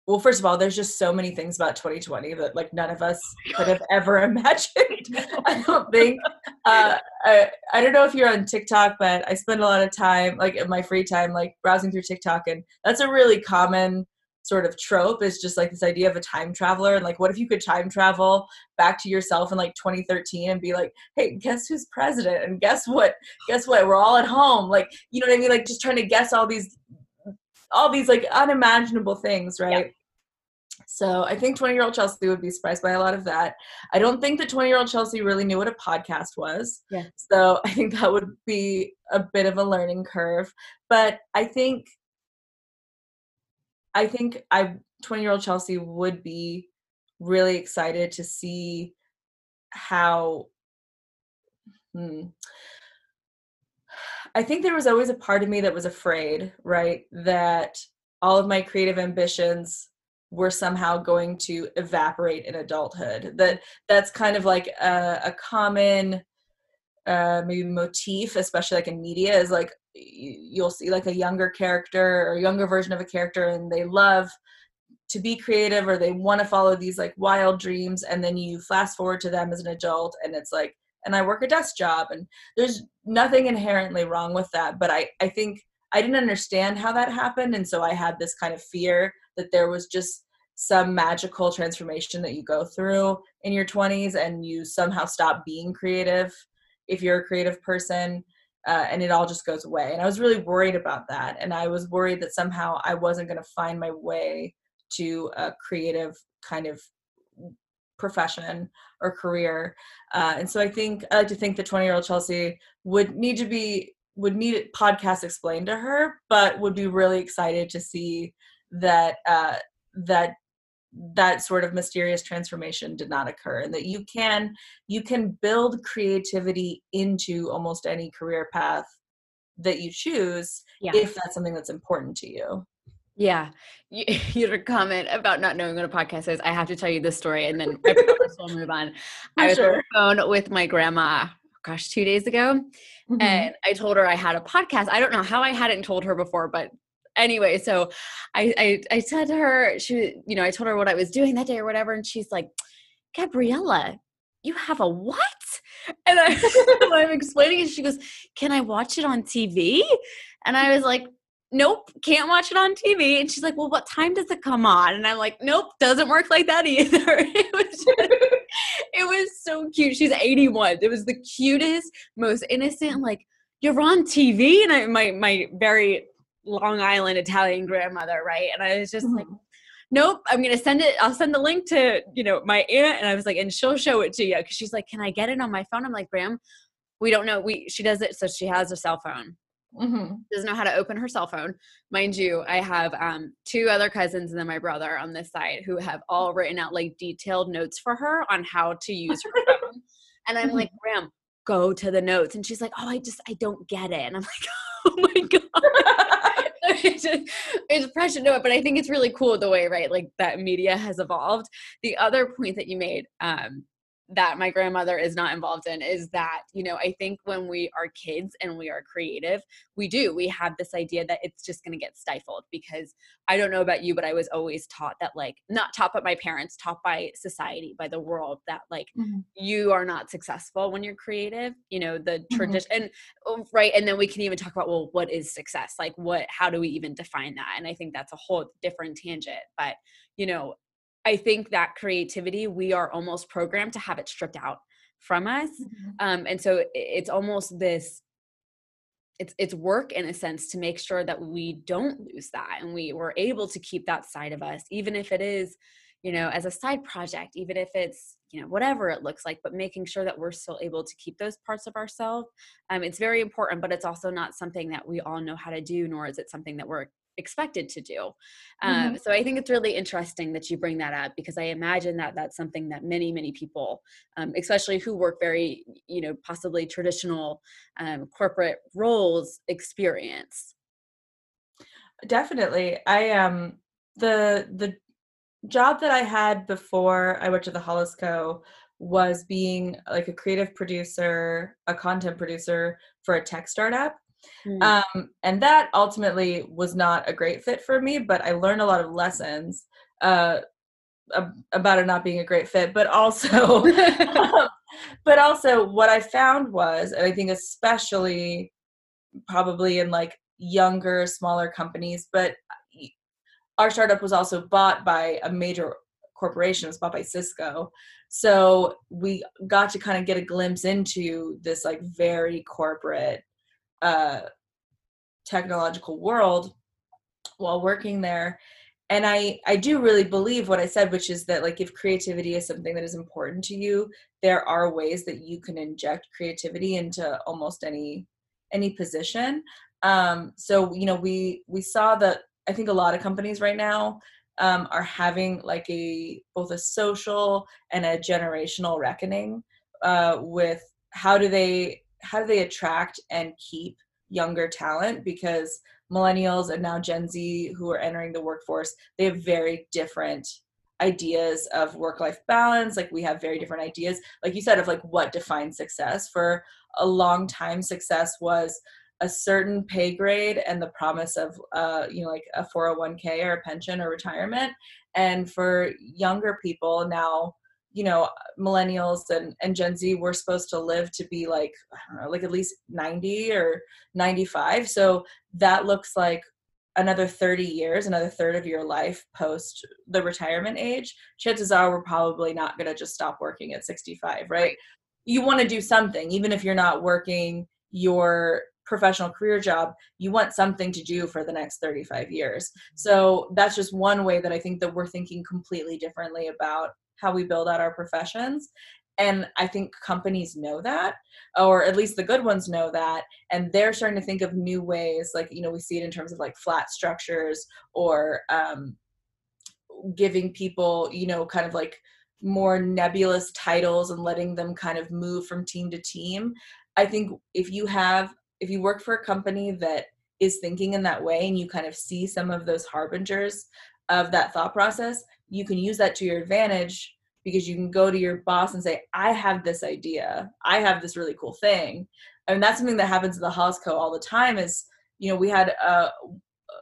well first of all there's just so many things about 2020 that like none of us could have ever imagined i don't think uh, I, I don't know if you're on tiktok but i spend a lot of time like in my free time like browsing through tiktok and that's a really common sort of trope is just like this idea of a time traveler and like what if you could time travel back to yourself in like 2013 and be like hey guess who's president and guess what guess what we're all at home like you know what i mean like just trying to guess all these all these like unimaginable things right yeah. So I think 20 year old Chelsea would be surprised by a lot of that. I don't think that 20 year old Chelsea really knew what a podcast was. Yeah. So I think that would be a bit of a learning curve. But I think I think I 20 year old Chelsea would be really excited to see how hmm, I think there was always a part of me that was afraid, right? That all of my creative ambitions were somehow going to evaporate in adulthood. That that's kind of like a, a common uh, maybe motif, especially like in media, is like you'll see like a younger character or younger version of a character and they love to be creative or they want to follow these like wild dreams and then you fast forward to them as an adult and it's like and i work a desk job. And there's nothing inherently wrong with that but i i think i didn't understand how that happened and so i had this kind of fear that there was just some magical transformation that you go through in your 20s and you somehow stop being creative if you're a creative person uh, and it all just goes away. And I was really worried about that. And I was worried that somehow I wasn't going to find my way to a creative kind of profession or career. Uh, and so I think I like to think that 20 year old Chelsea would need to be would need podcast explained to her, but would be really excited to see that uh, that that sort of mysterious transformation did not occur and that you can you can build creativity into almost any career path that you choose yeah. if that's something that's important to you yeah you, you had a comment about not knowing what a podcast is i have to tell you this story and then I will move on i was sure. on the phone with my grandma gosh two days ago mm-hmm. and i told her i had a podcast i don't know how i hadn't told her before but anyway, so I, I I said to her, she, you know, I told her what I was doing that day or whatever, and she's like, Gabriella, you have a what? And I, I'm explaining it. She goes, Can I watch it on TV? And I was like, Nope, can't watch it on TV. And she's like, Well, what time does it come on? And I'm like, Nope, doesn't work like that either. It was just, it was so cute. She's 81. It was the cutest, most innocent, like, you're on TV. And I, my my very Long Island Italian grandmother, right? And I was just mm-hmm. like, nope, I'm gonna send it. I'll send the link to you know my aunt, and I was like, and she'll show it to you because she's like, can I get it on my phone? I'm like, Graham, we don't know. We she does it, so she has a cell phone. Mm-hmm. Doesn't know how to open her cell phone. Mind you, I have um, two other cousins and then my brother on this side who have all written out like detailed notes for her on how to use her phone. And I'm like, mm-hmm. Go to the notes. And she's like, Oh, I just I don't get it. And I'm like, Oh my god. it's, it's pressure to it, but I think it's really cool the way, right? Like that media has evolved. The other point that you made, um, that my grandmother is not involved in is that you know i think when we are kids and we are creative we do we have this idea that it's just going to get stifled because i don't know about you but i was always taught that like not taught by my parents taught by society by the world that like mm-hmm. you are not successful when you're creative you know the mm-hmm. tradition and oh, right and then we can even talk about well what is success like what how do we even define that and i think that's a whole different tangent but you know I think that creativity, we are almost programmed to have it stripped out from us. Mm-hmm. Um, and so it's almost this it's it's work in a sense to make sure that we don't lose that and we were able to keep that side of us even if it is you know as a side project even if it's you know whatever it looks like but making sure that we're still able to keep those parts of ourselves um, it's very important but it's also not something that we all know how to do nor is it something that we're expected to do. Um, mm-hmm. So I think it's really interesting that you bring that up because I imagine that that's something that many, many people, um, especially who work very, you know, possibly traditional um, corporate roles, experience. Definitely, I um the the job that I had before I went to the Hollis Co was being like a creative producer, a content producer for a tech startup. Mm. Um, and that ultimately was not a great fit for me, but I learned a lot of lessons uh, about it not being a great fit. But also, um, but also, what I found was, and I think especially probably in like younger, smaller companies, but our startup was also bought by a major corporation. It was bought by Cisco. So we got to kind of get a glimpse into this like very corporate uh, technological world while working there. And i i do really believe what i said which is that like if creativity is something that is important to you there are ways that you can inject creativity into almost any any position. Um so you know we we saw that i think a lot of companies right now um, are having like a both a social and a generational reckoning uh, with how do they how do they attract and keep younger talent? Because millennials and now Gen Z who are entering the workforce, they have very different ideas of work life balance. Like we have very different ideas like you said of like what defines success. For a long time success was a certain pay grade and the promise of uh you know like a 401k or a pension or retirement. And for younger people now you know millennials and, and gen z were supposed to live to be like know, like at least 90 or 95 so that looks like another 30 years another third of your life post the retirement age. Chances are we're probably not going to just stop working at 65 right? You want to do something even if you're not working your professional career job you want something to do for the next 35 years. Mm-hmm. So that's just one way that i think that we're thinking completely differently about how we build out our professions and i think companies know that or at least the good ones know that and they're starting to think of new ways like you know we see it in terms of like flat structures or um, giving people you know kind of like more nebulous titles and letting them kind of move from team to team. I think if you have if you work for a company that is thinking in that way and you kind of see some of those harbingers of that thought process you can use that to your advantage because you can go to your boss and say, I have this idea. I have this really cool thing. I And that's something that happens at the Hollis Co all the time is, you know, we had a,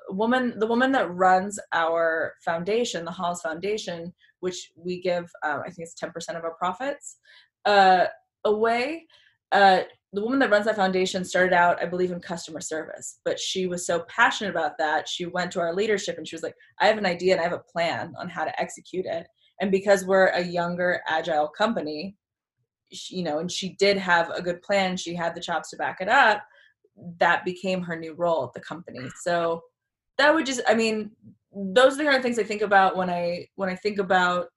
woman, the woman that runs our foundation, the Hollis Foundation, which we give, um, I think it's 10% of our profits uh, away. Uh, the woman that runs that foundation started out, I believe, in customer service, but she was so passionate about that. She went to our leadership and she was like, I have an idea and I have a plan on how to execute it. And because we're a younger, agile company, she, you know, and she did have a good plan, she had the chops to back it up, that became her new role at the company. So that would just, I mean, those are the kind of things I think about when I when I think about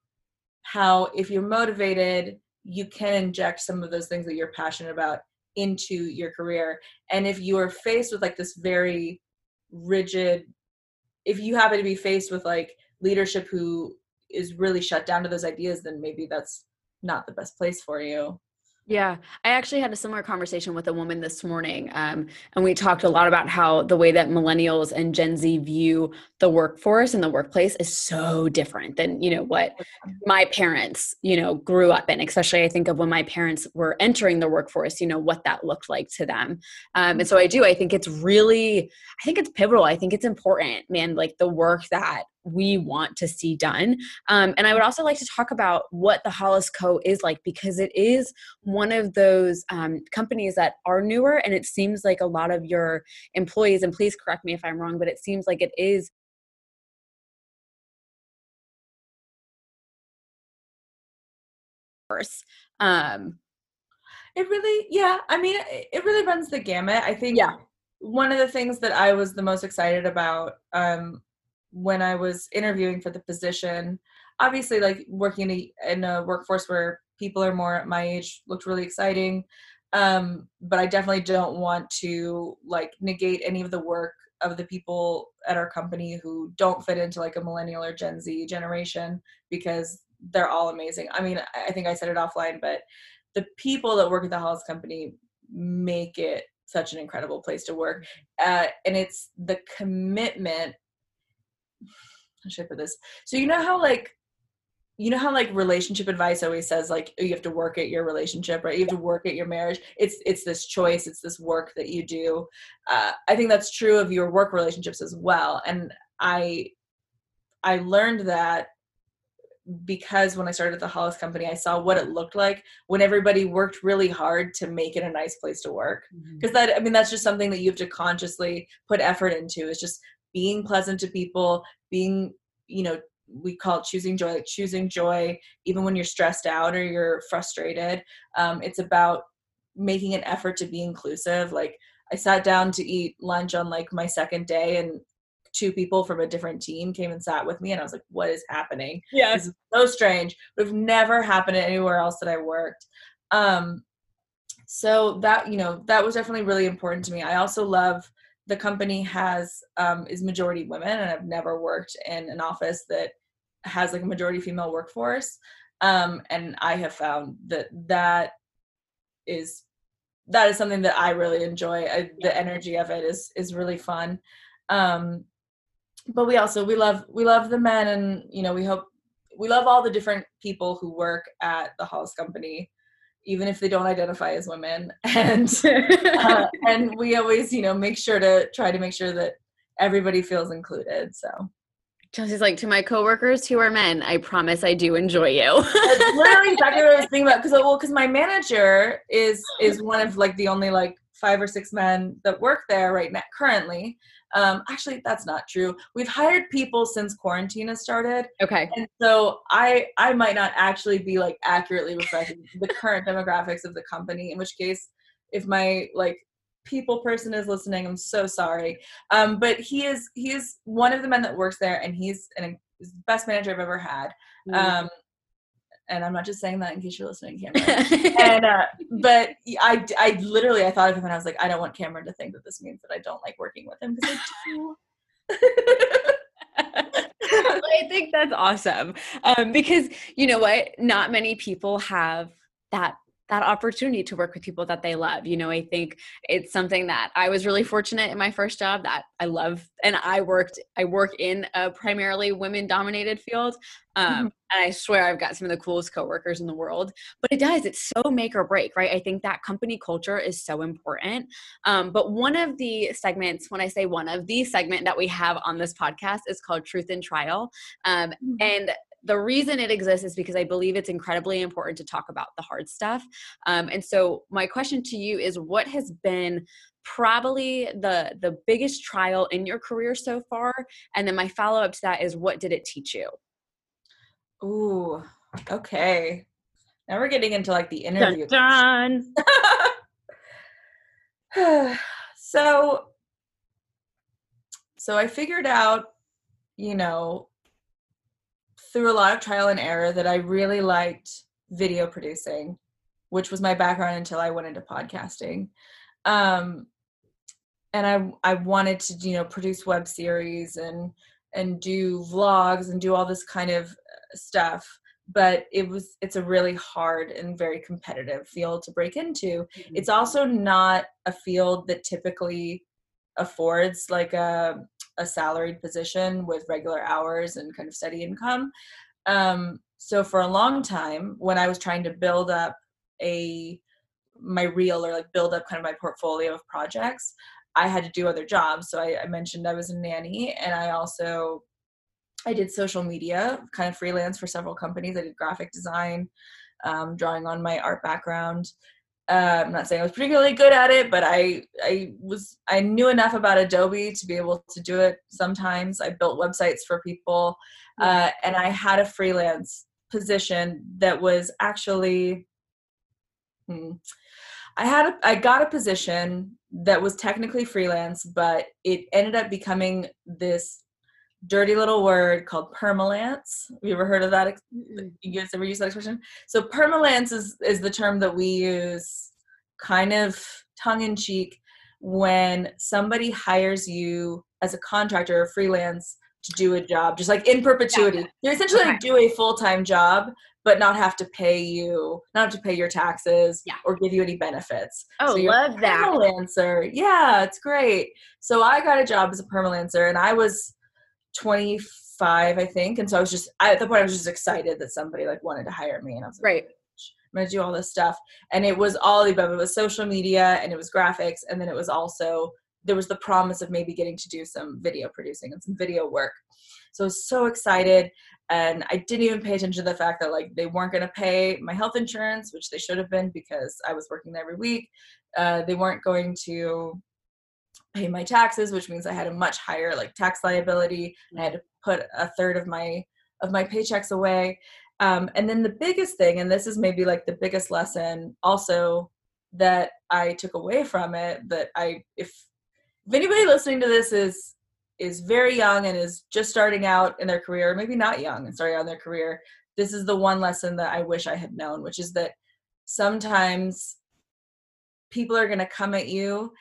how if you're motivated, you can inject some of those things that you're passionate about into your career and if you are faced with like this very rigid if you happen to be faced with like leadership who is really shut down to those ideas then maybe that's not the best place for you yeah, I actually had a similar conversation with a woman this morning. Um, and we talked a lot about how the way that millennials and Gen Z view the workforce and the workplace is so different than, you know, what my parents, you know, grew up in, especially I think of when my parents were entering the workforce, you know, what that looked like to them. Um, and so I do, I think it's really, I think it's pivotal. I think it's important, man, like the work that we want to see done. Um, and I would also like to talk about what the Hollis Co. is like because it is one of those um, companies that are newer, and it seems like a lot of your employees, and please correct me if I'm wrong, but it seems like it is. Um, it really, yeah. I mean, it really runs the gamut. I think. Yeah. One of the things that I was the most excited about um, when I was interviewing for the position, obviously like working in a, in a workforce where people are more at my age looked really exciting. Um, but I definitely don't want to like negate any of the work of the people at our company who don't fit into like a millennial or Gen Z generation because they're all amazing. I mean, I think I said it offline, but the people that work at the Hollis Company make it such an incredible place to work. Uh, and it's the commitment how should I put this? So you know how like you know how like relationship advice always says like you have to work at your relationship right? You have to work at your marriage. It's it's this choice. It's this work that you do. Uh, i think that's true of your work relationships as well. And i i learned that because when i started the hollis company i saw what it looked like when everybody worked really hard to make it a nice place to work. Because mm-hmm. that i mean that's just something that you have to consciously put effort into is just being pleasant to people being you know we call it choosing joy like choosing joy even when you're stressed out or you're frustrated um, it's about making an effort to be inclusive. Like i sat down to eat lunch on like my second day and two people from a different team came and sat with me and i was like what is happening? Yeah. This is so strange. Have never happened anywhere else that i worked. Um so that you know that was definitely really important to me. I also love the company has um, is majority women, and I've never worked in an office that has like a majority female workforce. Um, and I have found that that is that is something that I really enjoy. I, the energy of it is is really fun. Um, but we also we love we love the men, and you know we hope we love all the different people who work at the Hollis Company even if they don't identify as women and uh, and we always you know make sure to try to make sure that everybody feels included so Chelsea's like to my coworkers who are men, I promise I do enjoy you. That's literally exactly what I was thinking about. Because well, because my manager is is one of like the only like five or six men that work there right now currently. Um, actually, that's not true. We've hired people since quarantine has started. Okay. And so I I might not actually be like accurately reflecting the current demographics of the company. In which case, if my like people person is listening, I'm so sorry. Um, but he is he is one of the men that works there, and he's an he's the best manager I've ever had. Mm-hmm. Um, and I'm not just saying that in case you're listening, Cameron. and uh, but I, I literally I thought of him and I was like, I don't want Cameron to think that this means that I don't like working with him because I do. I think that's awesome um, because you know what, not many people have that that opportunity to work with people that they love. You know, I think it's something that I was really fortunate in my first job that I love, and I worked. I work in a primarily women-dominated field, um, mm-hmm. and I swear I've got some of the coolest coworkers in the world. But it does. It's so make or break, right? I think that company culture is so important. Um, but one of the segments, when I say one of the segment that we have on this podcast, is called Truth in Trial, um, mm-hmm. and the reason it exists is because I believe it's incredibly important to talk about the hard stuff. Um, and so, my question to you is what has been probably the the biggest trial in your career so far and then my follow up to that is what did it teach you ooh okay now we're getting into like the interview dun, dun. so so i figured out you know through a lot of trial and error that I really liked video producing which was my background until I went into podcasting. Um, and I I wanted to you know produce web series and and do vlogs and do all this kind of uh, stuff but it was it's a really hard and very competitive field to break into mm-hmm. it's also not a field that typically affords like a a salaried position with regular hours and kind of steady income um, so for a long time when i was trying to build up a my reel or like build up kind of my portfolio of projects i had to do other jobs so I, I mentioned i was a nanny and i also I did social media, kind of freelance for several companies. I did graphic design, um, drawing on my art background. Uh, I'm not saying I was particularly good at it, but I I was I knew enough about Adobe to be able to do it. Sometimes I built websites for people, uh, and I had a freelance position that was actually. Hmm, I had a, I got a position that was technically freelance, but it ended up becoming this dirty little word called permalance. Have you ever heard of that? You guys ever use that expression? So permalance is is the term that we use, kind of tongue in cheek, when somebody hires you as a contractor or freelance to do a job, just like in perpetuity. You're essentially okay. do a full time job, but not have to pay you, not have to pay your taxes yeah. or give you any benefits. Oh, so love that. Permalancer. Yeah, it's great. So I got a job as a permalancer and I was 25, I think. And so I was just, I, at the point, I was just excited that somebody like wanted to hire me. And I was like, right. I'm going to do all this stuff. And it was all the above. It was social media and it was graphics. And then it was also, there was the promise of maybe getting to do some video producing and some video work. So I was so excited. And I didn't even pay attention to the fact that like they weren't going to pay my health insurance, which they should have been because I was working there every week. Uh, they weren't going to pay my taxes, which means I had a much higher like tax liability. And I had to put a third of my of my paychecks away. Um, and then the biggest thing, and this is maybe like the biggest lesson also that I took away from it, that I if if anybody listening to this is is very young and is just starting out in their career, maybe not young and starting out in their career, this is the one lesson that I wish I had known, which is that sometimes people are going to come at you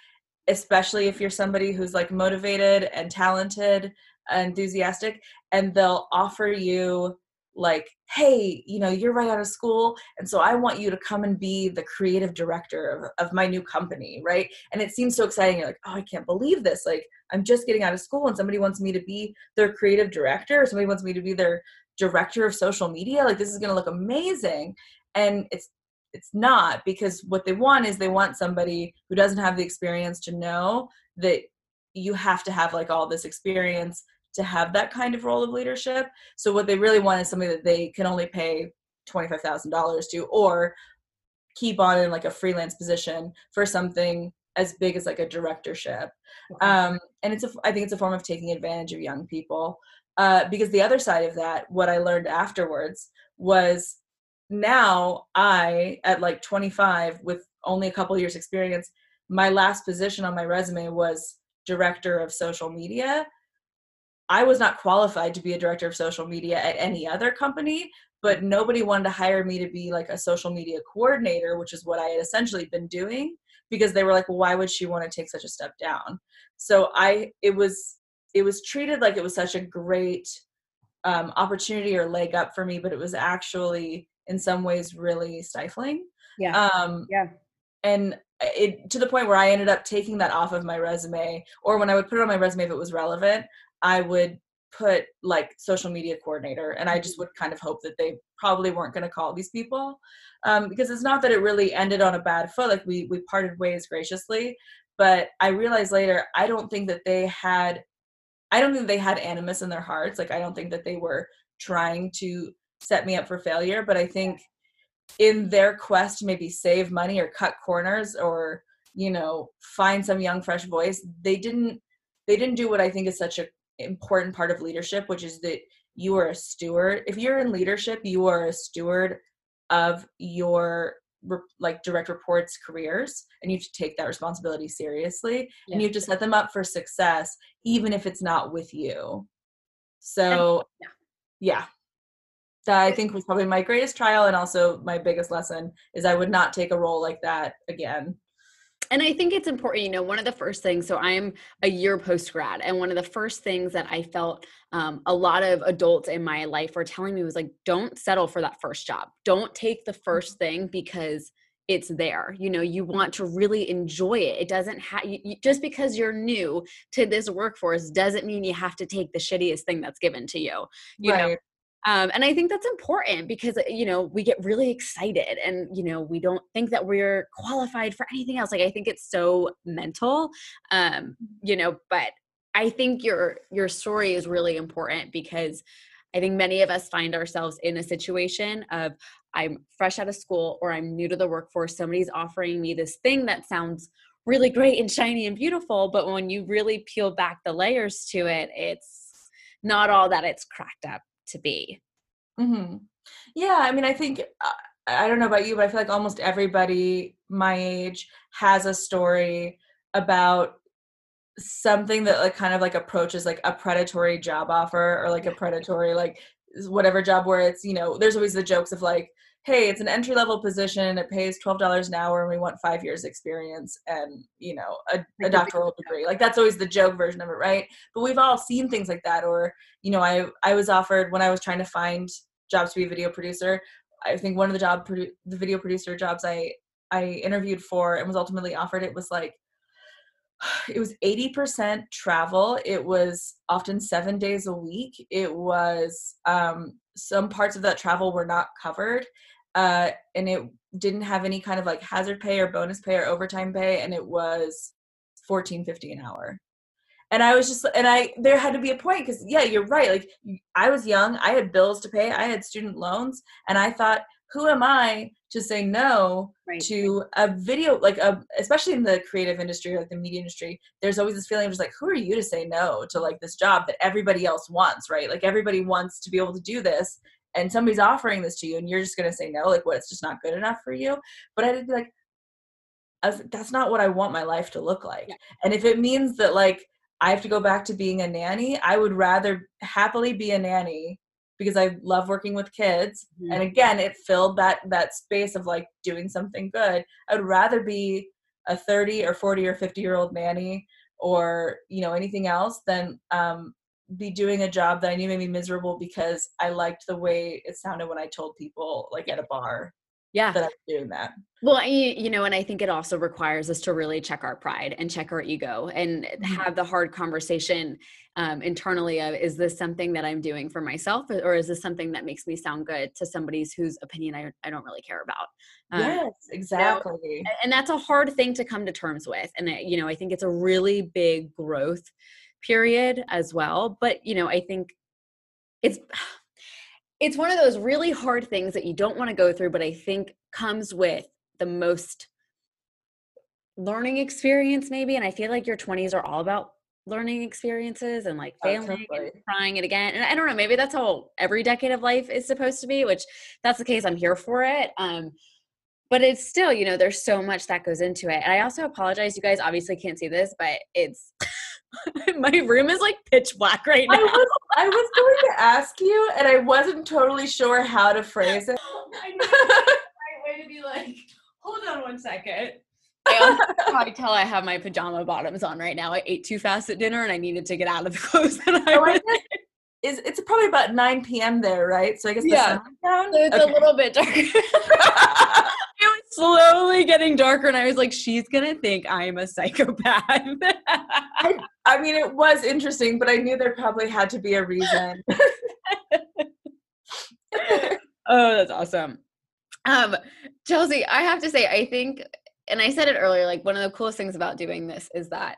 especially if you're somebody who's like motivated and talented and enthusiastic and they'll offer you like hey you know you're right out of school and so i want you to come and be the creative director of, of my new company right? And it seems so exciting you're like oh i can't believe this like i'm just getting out of school and somebody wants me to be their creative director or somebody wants me to be their director of social media like this is going to look amazing. And it's it's not because what they want is they want somebody who doesn't have the experience to know that you have to have like all this experience to have that kind of role of leadership. So what they really want is somebody that they can only pay $25000 to or keep on in like a freelance position for something as big as like a directorship. Okay. um, and it's a i think it's a form of taking advantage of young people. Uh, because the other side of that what i learned afterwards was now I, at like 25, with only a couple years experience, my last position on my resume was director of social media. I was not qualified to be a director of social media at any other company, but nobody wanted to hire me to be like a social media coordinator, which is what I had essentially been doing because they were like, well, why would she want to take such a step down? So I, it was, it was treated like it was such a great um, opportunity or leg up for me, but it was actually in some ways really stifling. Yeah. Um, yeah. And it to the point where I ended up taking that off of my resume, or when I would put it on my resume if it was relevant, I would put like social media coordinator, and I just mm-hmm. would kind of hope that they probably weren't going to call these people, um, because it's not that it really ended on a bad foot. Like we we parted ways graciously, but I realized later I don't think that they had, I don't think they had animus in their hearts. Like I don't think that they were trying to set me up for failure but i think in their quest to maybe save money or cut corners or you know find some young fresh voice they didn't they didn't do what i think is such an important part of leadership which is that you are a steward. If you're in leadership you are a steward of your like direct reports careers and you have to take that responsibility seriously yeah. and you have to set them up for success even if it's not with you. So yeah, yeah that I think was probably my greatest trial and also my biggest lesson is I would not take a role like that again and I think it's important, you know, one of the first things, so I'm a year post grad, and one of the first things that I felt um, a lot of adults in my life were telling me was like, don't settle for that first job. Don't take the first mm-hmm. thing because it's there. You know, you want to really enjoy it. It doesn't have, just because you're new to this workforce doesn't mean you have to take the shittiest thing that's given to you. You right. know, um, and I think that's important because, uh, you know, we get really excited and, you know, we don't think that we're qualified for anything else. Like, I think it's so mental, um, mm-hmm. you know, but I think your, your story is really important because I think many of us find ourselves in a situation of I'm fresh out of school or I'm new to the workforce. Somebody's offering me this thing that sounds really great and shiny and beautiful. But when you really peel back the layers to it, it's not all that it's cracked up to be. Mm-hmm. Yeah, I mean, I think uh, I don't know about you, but I feel like almost everybody my age has a story about something that like kind of like approaches like a predatory job offer or like a predatory like whatever job where it's you know there's always the jokes of like hey it's an entry level position it pays $12 an hour and we want five years experience and you know a, a doctoral degree. Like that's always the joke version of it right? But we've all seen things like that or you know i i was offered when i was trying to find jobs to be a video producer i think one of the job produ- the video producer jobs i i interviewed for and was ultimately offered it was like it was 80% travel it was often seven days a week it was um, some parts of that travel were not covered uh, and it didn't have any kind of like hazard pay or bonus pay or overtime pay and it was 14.50 an hour and i was just and i there had to be a point because yeah you're right like i was young i had bills to pay i had student loans and i thought who am i to say no right. to a video like a especially in the creative industry like the media industry there's always this feeling of just like who are you to say no to like this job that everybody else wants right like everybody wants to be able to do this and somebody's offering this to you and you're just going to say no like what it's just not good enough for you but i'd be like that's not what i want my life to look like yeah. and if it means that like i have to go back to being a nanny i would rather happily be a nanny because I love working with kids. Mm-hmm. And again, it filled that that space of like doing something good. I would rather be a 30 or 40 or 50 year old nanny or you know anything else than um, be doing a job that I knew made me miserable because I liked the way it sounded when I told people like at a bar yeah. that i'm doing that. Well you, know and i think it also requires us to really check our pride and check our ego and mm-hmm. have the hard conversation um, internally of is this something that i'm doing for myself or is this something that makes me sound good to somebody's whose opinion i, I don't really care about? Um, yes exactly. you know, and that's a hard thing to come to terms with and you know i think it's a really big growth period as well but you know i think it's it's one of those really hard things that you don't want to go through, but I think comes with the most learning experience, maybe. And I feel like your 20s are all about learning experiences and like oh, failing oh, and trying it again. And I don't know, maybe that's how every decade of life is supposed to be, which that's the case. I'm here for it. Um, but it's still, you know, there's so much that goes into it. And I also apologize. You guys obviously can't see this, but it's my room is like pitch black right now. I was, I was going to ask you, and I wasn't totally sure how to phrase it. I know the right way to be like, hold on one second. I also probably tell I have my pajama bottoms on right now. I ate too fast at dinner and I needed to get out of the clothes that I oh, was is it's probably about 9 p.m. there, right? So I guess yeah, so it's okay. a little bit darker. Slowly getting darker, and I was like, "She's gonna think I'm a psychopath." I, I mean, it was interesting, but I knew there probably had to be a reason. oh, that's awesome. Um, Chelsea, I have to say, I think, and I said it earlier, like one of the coolest things about doing this is that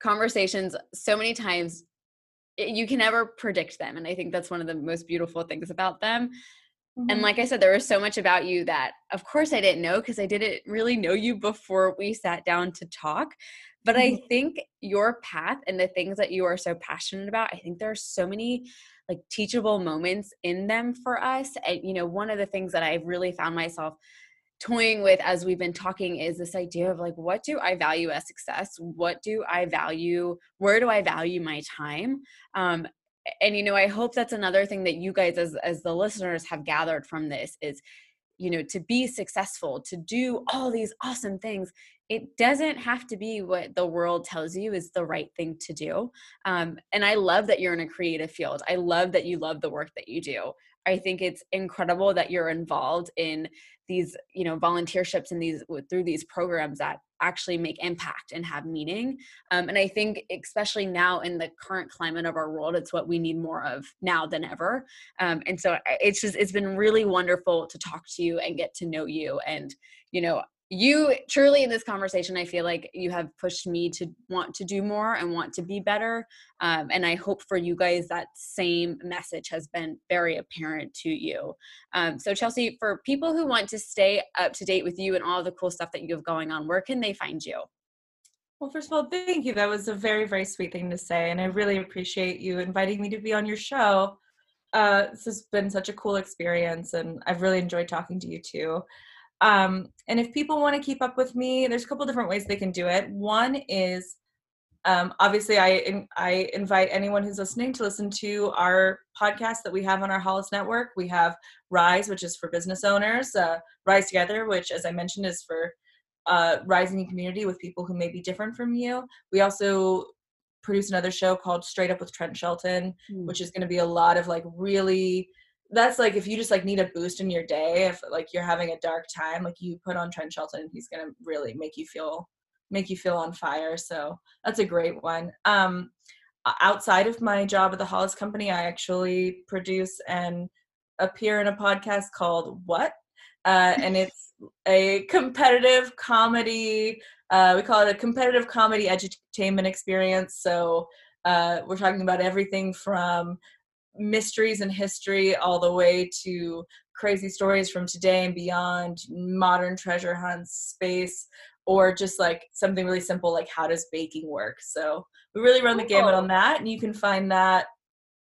conversations so many times you can never predict them and i think that's one of the most beautiful things about them mm-hmm. and like i said there was so much about you that of course i didn't know because i didn't really know you before we sat down to talk but mm-hmm. i think your path and the things that you are so passionate about i think there are so many like teachable moments in them for us and you know one of the things that i've really found myself toying with as we've been talking is this idea of like what do i value as success what do i value where do i value my time um, and you know i hope that's another thing that you guys as as the listeners have gathered from this is you know to be successful to do all these awesome things it doesn't have to be what the world tells you is the right thing to do um, and i love that you're in a creative field i love that you love the work that you do i think it's incredible that you're involved in these you know volunteerships and these through these programs that actually make impact and have meaning um, and i think especially now in the current climate of our world it's what we need more of now than ever um, and so it's just it's been really wonderful to talk to you and get to know you and you know you truly in this conversation i feel like you have pushed me to want to do more and want to be better um, and i hope for you guys that same message has been very apparent to you. Um, so chelsea for people who want to stay up to date with you and all the cool stuff that you have going on where can they find you? Well first of all thank you. That was a very very sweet thing to say and i really appreciate you inviting me to be on your show. Uh, this has been such a cool experience and i've really enjoyed talking to you too um, and if people want to keep up with me, there's a couple different ways they can do it. One is um, obviously I in, I invite anyone who's listening to listen to our podcast that we have on our Hollis network. We have Rise, which is for business owners, uh, Rise Together, which, as I mentioned, is for uh, rising in community with people who may be different from you. We also produce another show called Straight Up with Trent Shelton, mm. which is going to be a lot of like really that's like if you just like need a boost in your day if like you're having a dark time like you put on trent shelton and he's gonna really make you feel make you feel on fire so that's a great one. Um outside of my job at the hollis company i actually produce and appear in a podcast called what? Uh, and it's a competitive comedy uh, we call it a competitive comedy edutainment experience. So uh, we're talking about everything from mysteries and history all the way to crazy stories from today and beyond, modern treasure hunts, space, or just like something really simple like how does baking work. So we really run the gamut on that, and you can find that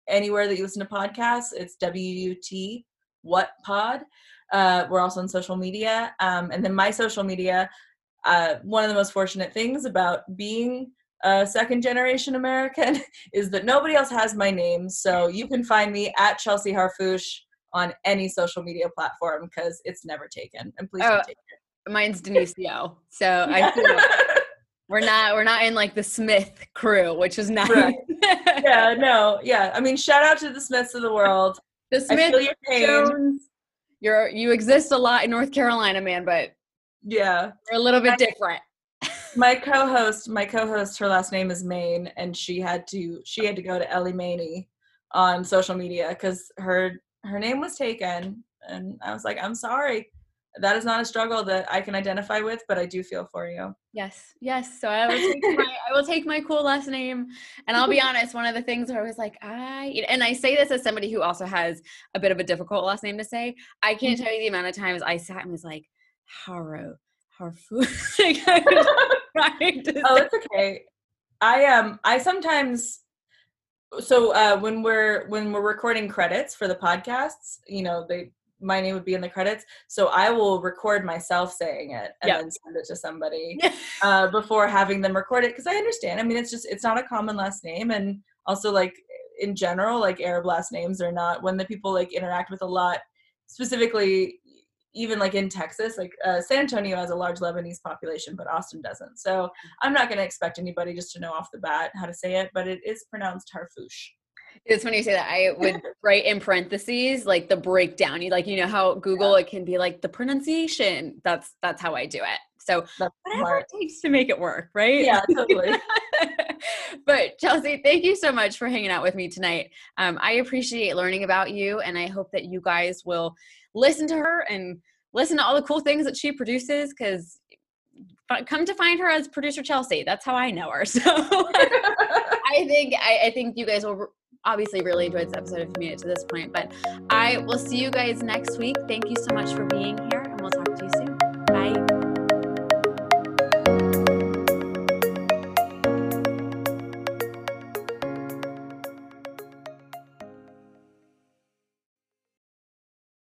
anywhere that you listen to podcasts. It's WUT What Pod. Uh, we're also on social media, um, and then my social media. Uh, one of the most fortunate things about being a second generation American is that nobody else has my name. So you can find me at Chelsea Harfouche on any social media platform because it's never taken. And please oh, take it. Mine's Denisio. So I we're not we're not in like the Smith crew, which is nice. Right. yeah, no, yeah. I mean, shout out to the Smiths of the world. The Smith your Jones, you're you exist a lot in North Carolina, man, but yeah, we're a little bit different my co-host, my co-host, her last name is Maine, and she had to she had to go to Ellie Maney on social media because her her name was taken, and I was like, I'm sorry. That is not a struggle that I can identify with, but I do feel for you. Yes, yes. So I will take my I will take my cool last name, and I'll be honest. One of the things where I was like, I and I say this as somebody who also has a bit of a difficult last name to say. I can't mm-hmm. tell you the amount of times I sat and was like, Harrow, Harfu. oh, it's okay. I um I sometimes so uh when we're when we're recording credits for the podcasts, you know, they my name would be in the credits. So I will record myself saying it and yep. then send it to somebody uh, before having them record it because I understand. I mean, it's just it's not a common last name, and also like in general, like Arab last names are not when the people like interact with a lot. Specifically, even like in Texas, like uh, San Antonio has a large Lebanese population, but Austin doesn't. So I'm not going to expect anybody just to know off the bat how to say it, but it is pronounced Harfouche. It's funny you say that. I would write in parentheses like the breakdown. You like you know how Google yeah. it can be like the pronunciation. That's that's how I do it. So that's whatever smart. it takes to make it work, right? Yeah, totally. but Chelsea, thank you so much for hanging out with me tonight. Um, I appreciate learning about you, and I hope that you guys will listen to her and listen to all the cool things that she produces because come to find her as producer Chelsea. That's how I know her. So I think I, I, think you guys will obviously really enjoy this episode if you made it to this point. But I will see you guys next week. Thank you so much for being here, and we'll talk to you soon. Bye.